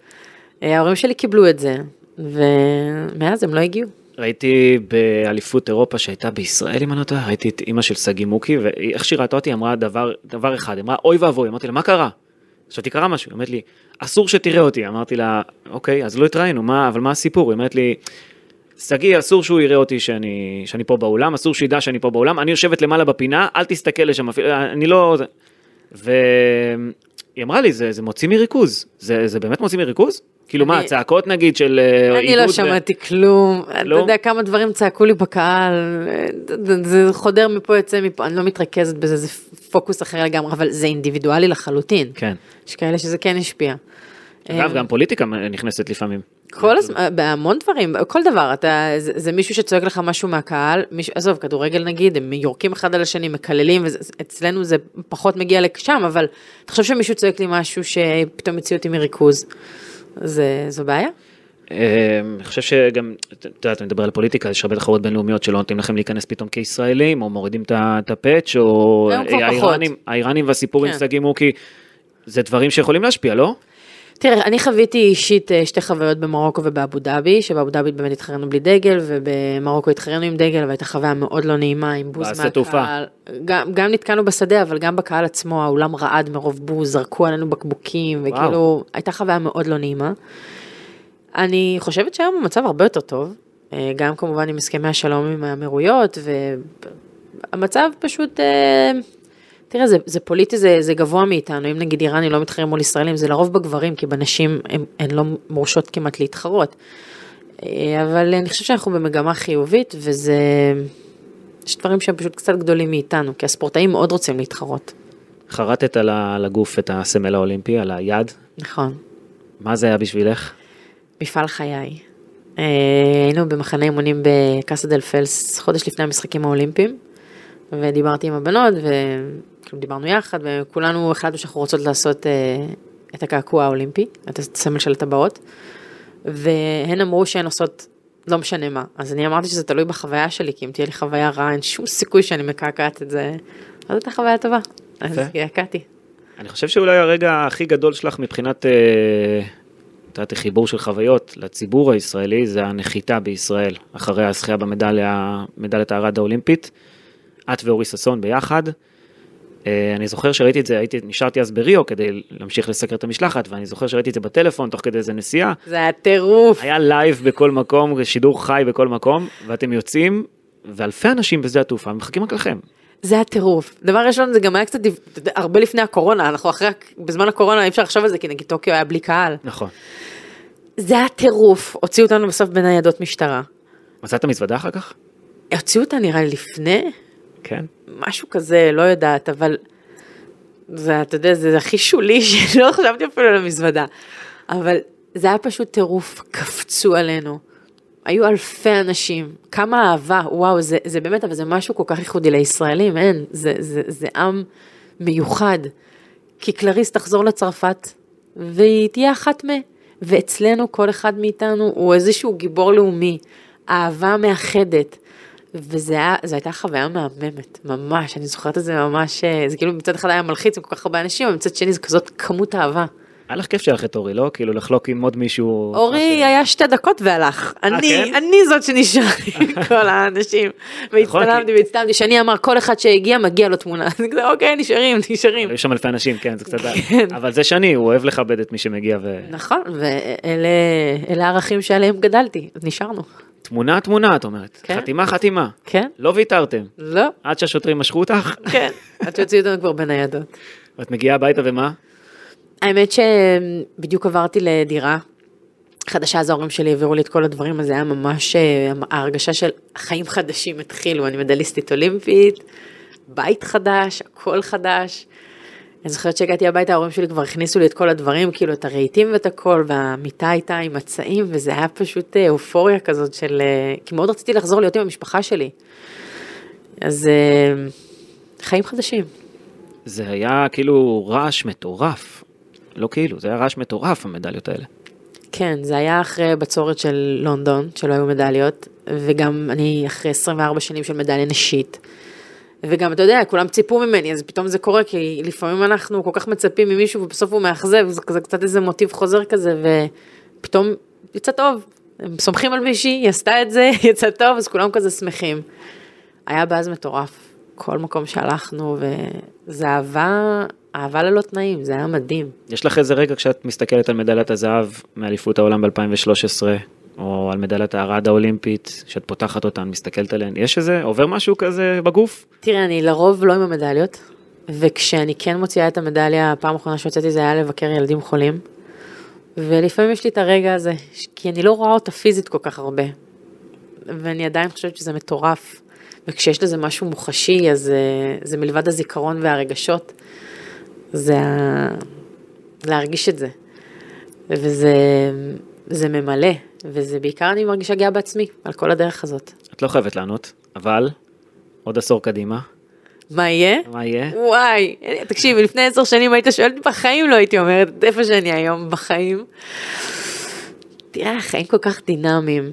אה, ההורים שלי קיבלו את זה, ומאז הם לא הגיעו. ראיתי באליפות אירופה שהייתה בישראל, אם אני לא טועה, ראיתי את אימא של שגיא מוקי, ואיך שהיא ראתה אותי, אמרה דבר, דבר אחד, אמרה, אוי ואבוי, אמרתי לה, מה קרה? חשבתי, קרה משהו, היא אומרת לי, אסור שתראה אותי, אמרתי לה, אוקיי, אז לא התראינו, מה, אבל מה הסיפור? היא אומרת לי, שגיא, אסור שהוא יראה אותי שאני, שאני פה באולם, אסור שידע שאני פה באולם, אני יושבת למעלה בפינה, אל תסתכל לשם אני לא... והיא אמרה לי, זה, זה מוציא מריכוז, זה, זה באמת מוציא מריכוז? כאילו מה, אני- צעקות נגיד של אה, אני לא עידוד ו- שמעתי כלום, אתה לא? יודע כמה דברים צעקו לי בקהל, זה- זה חודר מפה יוצא מפה, אני לא מתרכזת בזה, זה פוקוס אחר לגמרי, אבל זה אינדיבידואלי לחלוטין. כן. יש כאלה שזה כן השפיע. אגב, אה, גם פוליטיקה נכנסת לפעמים. כל הזמן, בהמון דברים, כל דבר, אתה, זה, זה מישהו שצועק לך משהו מהקהל, מישהו, עזוב, כדורגל נגיד, הם יורקים אחד על השני, מקללים, ואצלנו זה פחות מגיע לשם, אבל תחשוב שמישהו צועק לי משהו שפתאום יוציא אותי מריכוז, זה, זו בעיה? אה, אני חושב שגם, את יודעת, אני מדבר על פוליטיקה, יש הרבה תחרות בינלאומיות שלא נותנים לכם להיכנס פתאום כישראלים, או מורידים את הפאץ', או כבר האיראנים, והסיפור עם כן. שגיא מוקי, זה דברים שיכולים להשפיע, לא? תראה, אני חוויתי אישית אה, שתי חוויות במרוקו ובאבו דאבי, שבאבו דאבי באמת התחרנו בלי דגל, ובמרוקו התחרנו עם דגל, והייתה חוויה מאוד לא נעימה, עם בוז מהקהל. תעופה. גם, גם נתקענו בשדה, אבל גם בקהל עצמו, האולם רעד מרוב בוז, זרקו עלינו בקבוקים, וואו. וכאילו, הייתה חוויה מאוד לא נעימה. אני חושבת שהיום המצב הרבה יותר טוב, אה, גם כמובן עם הסכמי השלום עם האמירויות, והמצב פשוט, אה, תראה, זה, זה פוליטי, זה, זה גבוה מאיתנו, אם נגיד איראנים לא מתחרים מול ישראלים, זה לרוב בגברים, כי בנשים הן, הן לא מורשות כמעט להתחרות. אה, אבל אני חושבת שאנחנו במגמה חיובית, וזה, יש דברים שהם פשוט קצת גדולים מאיתנו, כי הספורטאים מאוד רוצים להתחרות. חרטת על הגוף את הסמל האולימפי, על היד, נכון. מה זה היה בשבילך? מפעל חיי. אה, היינו במחנה אימונים בקאסה דל פלס חודש לפני המשחקים האולימפיים, ודיברתי עם הבנות, וכאילו דיברנו יחד, וכולנו החלטנו שאנחנו רוצות לעשות אה, את הקעקוע האולימפי, את הסמל של הטבעות, והן אמרו שהן עושות לא משנה מה, אז אני אמרתי שזה תלוי בחוויה שלי, כי אם תהיה לי חוויה רעה, אין שום סיכוי שאני מקעקעת את זה, אז הייתה חוויה טובה, אז. קעקעתי. אני חושב שאולי הרגע הכי גדול שלך מבחינת, אה, את יודעת, חיבור של חוויות לציבור הישראלי, זה הנחיתה בישראל, אחרי הזכייה במדליה, מדליית הארד האולימפית. את ואורי ששון ביחד. אה, אני זוכר שראיתי את זה, הייתי, נשארתי אז בריו כדי להמשיך לסקר את המשלחת, ואני זוכר שראיתי את זה בטלפון תוך כדי איזה נסיעה. זה היה טירוף. היה לייב בכל מקום, שידור חי בכל מקום, ואתם יוצאים, ואלפי אנשים בשדה התעופה מחכים רק לכם. זה הטירוף. דבר ראשון, זה גם היה קצת, הרבה לפני הקורונה, אנחנו אחרי, בזמן הקורונה אי אפשר לחשוב על זה, כי נגיד טוקיו היה בלי קהל. נכון. זה היה טירוף, הוציאו אותנו בסוף בניידות משטרה. מצאת מזוודה אחר כך? הוציאו אותה נראה לי לפני, כן. משהו כזה, לא יודעת, אבל זה, אתה יודע, זה הכי שולי שלא חשבתי אפילו על המזוודה. אבל זה היה פשוט טירוף, קפצו עלינו. היו אלפי אנשים, כמה אהבה, וואו, זה, זה באמת, אבל זה משהו כל כך ייחודי לישראלים, אין, זה, זה, זה עם מיוחד. כי קלריס תחזור לצרפת, והיא תהיה אחת מ... ואצלנו כל אחד מאיתנו הוא איזשהו גיבור לאומי, אהבה מאחדת. וזו הייתה חוויה מהממת, ממש, אני זוכרת את זה ממש, אה, זה כאילו מצד אחד היה מלחיץ עם כל כך הרבה אנשים, אבל מצד שני זה כזאת כמות אהבה. היה לך כיף את אורי, לא? כאילו לחלוק עם עוד מישהו... אורי היה שתי דקות והלך, אני, כן? אני זאת שנשארתי עם כל האנשים, והצטלמתי והצטלמתי, שאני אמר כל אחד שהגיע מגיע לו תמונה, אני כזה אוקיי נשארים, נשארים. היו שם אלפי אנשים, כן, זה קצת... כן. אבל זה שני, הוא אוהב לכבד את מי שמגיע ו... נכון, ואלה הערכים שעליהם גדלתי, אז נשארנו. תמונה תמונה, את אומרת. כן. חתימה חתימה. כן? לא ויתרתם. לא, עד שהשוטרים משכו אותך, כן, עד שהוציאו אותנו כבר בניידות. ואת מגיעה הביתה ומה? האמת שבדיוק עברתי לדירה חדשה, אז ההורים שלי העבירו לי את כל הדברים, אז זה היה ממש אה, ההרגשה של חיים חדשים התחילו, אני מדליסטית אולימפית, בית חדש, הכל חדש. אני זוכרת שהגעתי הביתה, ההורים שלי כבר הכניסו לי את כל הדברים, כאילו את הרהיטים ואת הכל, והמיטה הייתה עם מצעים, וזה היה פשוט אה, אופוריה כזאת של... אה, כי מאוד רציתי לחזור להיות עם המשפחה שלי. אז אה, חיים חדשים. זה היה כאילו רעש מטורף. לא כאילו, זה היה רעש מטורף, המדליות האלה. כן, זה היה אחרי בצורת של לונדון, שלא היו מדליות, וגם אני אחרי 24 שנים של מדליה נשית. וגם, אתה יודע, כולם ציפו ממני, אז פתאום זה קורה, כי לפעמים אנחנו כל כך מצפים ממישהו, ובסוף הוא מאכזב, זה כזה קצת איזה מוטיב חוזר כזה, ופתאום יצא טוב, הם סומכים על מישהי, היא עשתה את זה, יצא טוב, אז כולם כזה שמחים. היה באז מטורף, כל מקום שהלכנו, וזה אהבה, אהבה ללא תנאים, זה היה מדהים. יש לך איזה רגע כשאת מסתכלת על מדליית הזהב מאליפות העולם ב-2013, או על מדליית הארד האולימפית, שאת פותחת אותן, מסתכלת עליהן, יש איזה, עובר משהו כזה בגוף? תראה, אני לרוב לא עם המדליות, וכשאני כן מוציאה את המדליה, הפעם האחרונה שהוצאתי זה היה לבקר ילדים חולים. ולפעמים יש לי את הרגע הזה, כי אני לא רואה אותה פיזית כל כך הרבה. ואני עדיין חושבת שזה מטורף. וכשיש לזה משהו מוחשי, אז אה, זה מלבד הזיכרון והרגשות, זה ה... להרגיש את זה. וזה זה ממלא, וזה בעיקר אני מרגישה גאה בעצמי, על כל הדרך הזאת. את לא חייבת לענות, אבל עוד עשור קדימה, מה יהיה? מה יהיה? וואי, תקשיב, לפני עשר שנים היית שואלת, בחיים לא הייתי אומרת איפה שאני היום, בחיים. תראה, החיים כל כך דינמיים,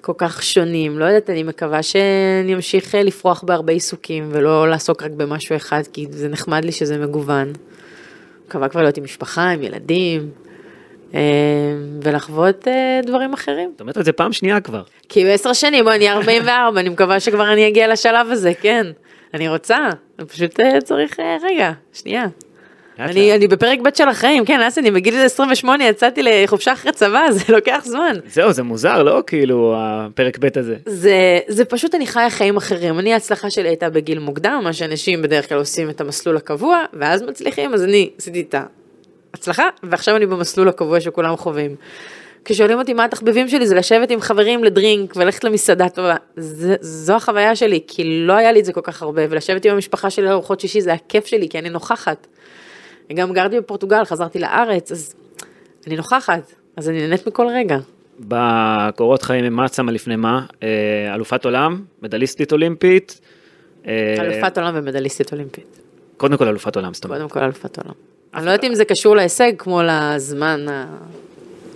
כל כך שונים, לא יודעת, אני מקווה שאני אמשיך אה, לפרוח בהרבה עיסוקים ולא לעסוק רק במשהו אחד, כי זה נחמד לי שזה מגוון. מקווה כבר להיות עם משפחה, עם ילדים. אה, ולחוות אה, דברים אחרים. את אומרת את זה פעם שנייה כבר. כי בעשר שנים, בוא, אני 44, אני מקווה שכבר אני אגיע לשלב הזה, כן. אני רוצה, פשוט אה, צריך רגע, שנייה. אני, אני בפרק ב' של החיים, כן, אז אני בגיל 28 יצאתי לחופשה אחרי צבא, זה לוקח זמן. זהו, זה מוזר, לא? כאילו, הפרק ב' הזה. זה, זה פשוט, אני חיה חיים אחרים. אני, ההצלחה שלי הייתה בגיל מוקדם, מה שאנשים בדרך כלל עושים את המסלול הקבוע, ואז מצליחים, אז אני עשיתי את הצלחה, ועכשיו אני במסלול הקבוע שכולם חווים. כששואלים אותי מה התחביבים שלי זה לשבת עם חברים לדרינק וללכת למסעדה טובה, זה, זו החוויה שלי, כי לא היה לי את זה כל כך הרבה, ולשבת עם המשפחה שלי לארוחות שישי זה הכיף שלי, כי אני נוכחת. גם גרתי בפורטוגל, חזרתי לארץ, אז אני נוכחת, אז אני נהנית מכל רגע. בקורות חיים, מה את שמה לפני מה? אה, אלופת עולם, מדליסטית אולימפית. אה, אלופת עולם ומדליסטית אולימפית. קודם כל אלופת עולם, זאת אומרת. קודם כל אלופת עולם. אני לא יודעת אם זה קשור להישג כמו לזמן,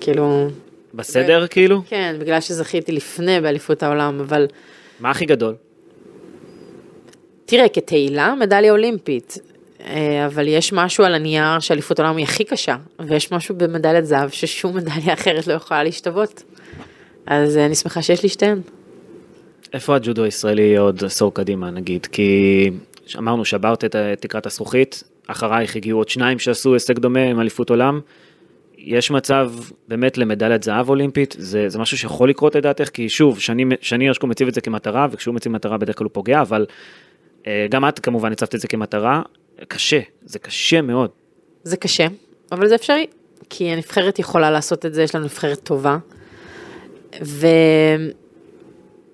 כאילו... בסדר כאילו? כן, בגלל שזכיתי לפני באליפות העולם, אבל... מה הכי גדול? תראה, כתהילה, מדליה אולימפית. אה, אבל יש משהו על הנייר שאליפות העולם היא הכי קשה, ויש משהו במדליית זהב ששום מדליה אחרת לא יכולה להשתוות. אז אני שמחה שיש לי שתיהן. איפה הג'ודו הישראלי עוד עשור קדימה נגיד? כי אמרנו שברת את תקרת הזכוכית, אחרייך הגיעו עוד שניים שעשו הישג דומה עם אליפות עולם. יש מצב באמת למדליית זהב אולימפית, זה, זה משהו שיכול לקרות לדעתך, כי שוב, שני, שני הרשקו מציב את זה כמטרה, וכשהוא מציב מטרה בדרך כלל הוא פוגע, אבל אה, גם את כמובן הצבת את זה כמטרה, קשה, זה קשה מאוד. זה קשה, אבל זה אפשרי, כי הנבחרת יכולה לעשות את זה, יש לנו נבחרת טובה.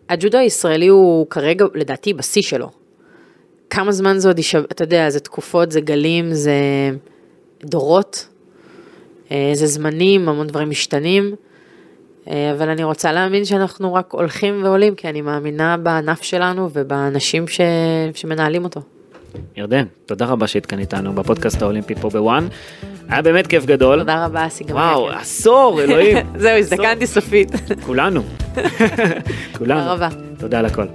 והג'ודו הישראלי הוא כרגע, לדעתי, בשיא שלו. כמה זמן זה עוד יישב, אתה יודע, זה תקופות, זה גלים, זה דורות, אה, זה זמנים, המון דברים משתנים, אה, אבל אני רוצה להאמין שאנחנו רק הולכים ועולים, כי אני מאמינה בענף שלנו ובאנשים ש... שמנהלים אותו. ירדן, תודה רבה שהיית כאן איתנו בפודקאסט האולימפי פה בוואן. היה באמת כיף גדול. תודה רבה, אסי, גם וואו, עשור, אלוהים. זהו, הזדקנתי סופית. כולנו. כולנו. תודה רבה. תודה על הכל.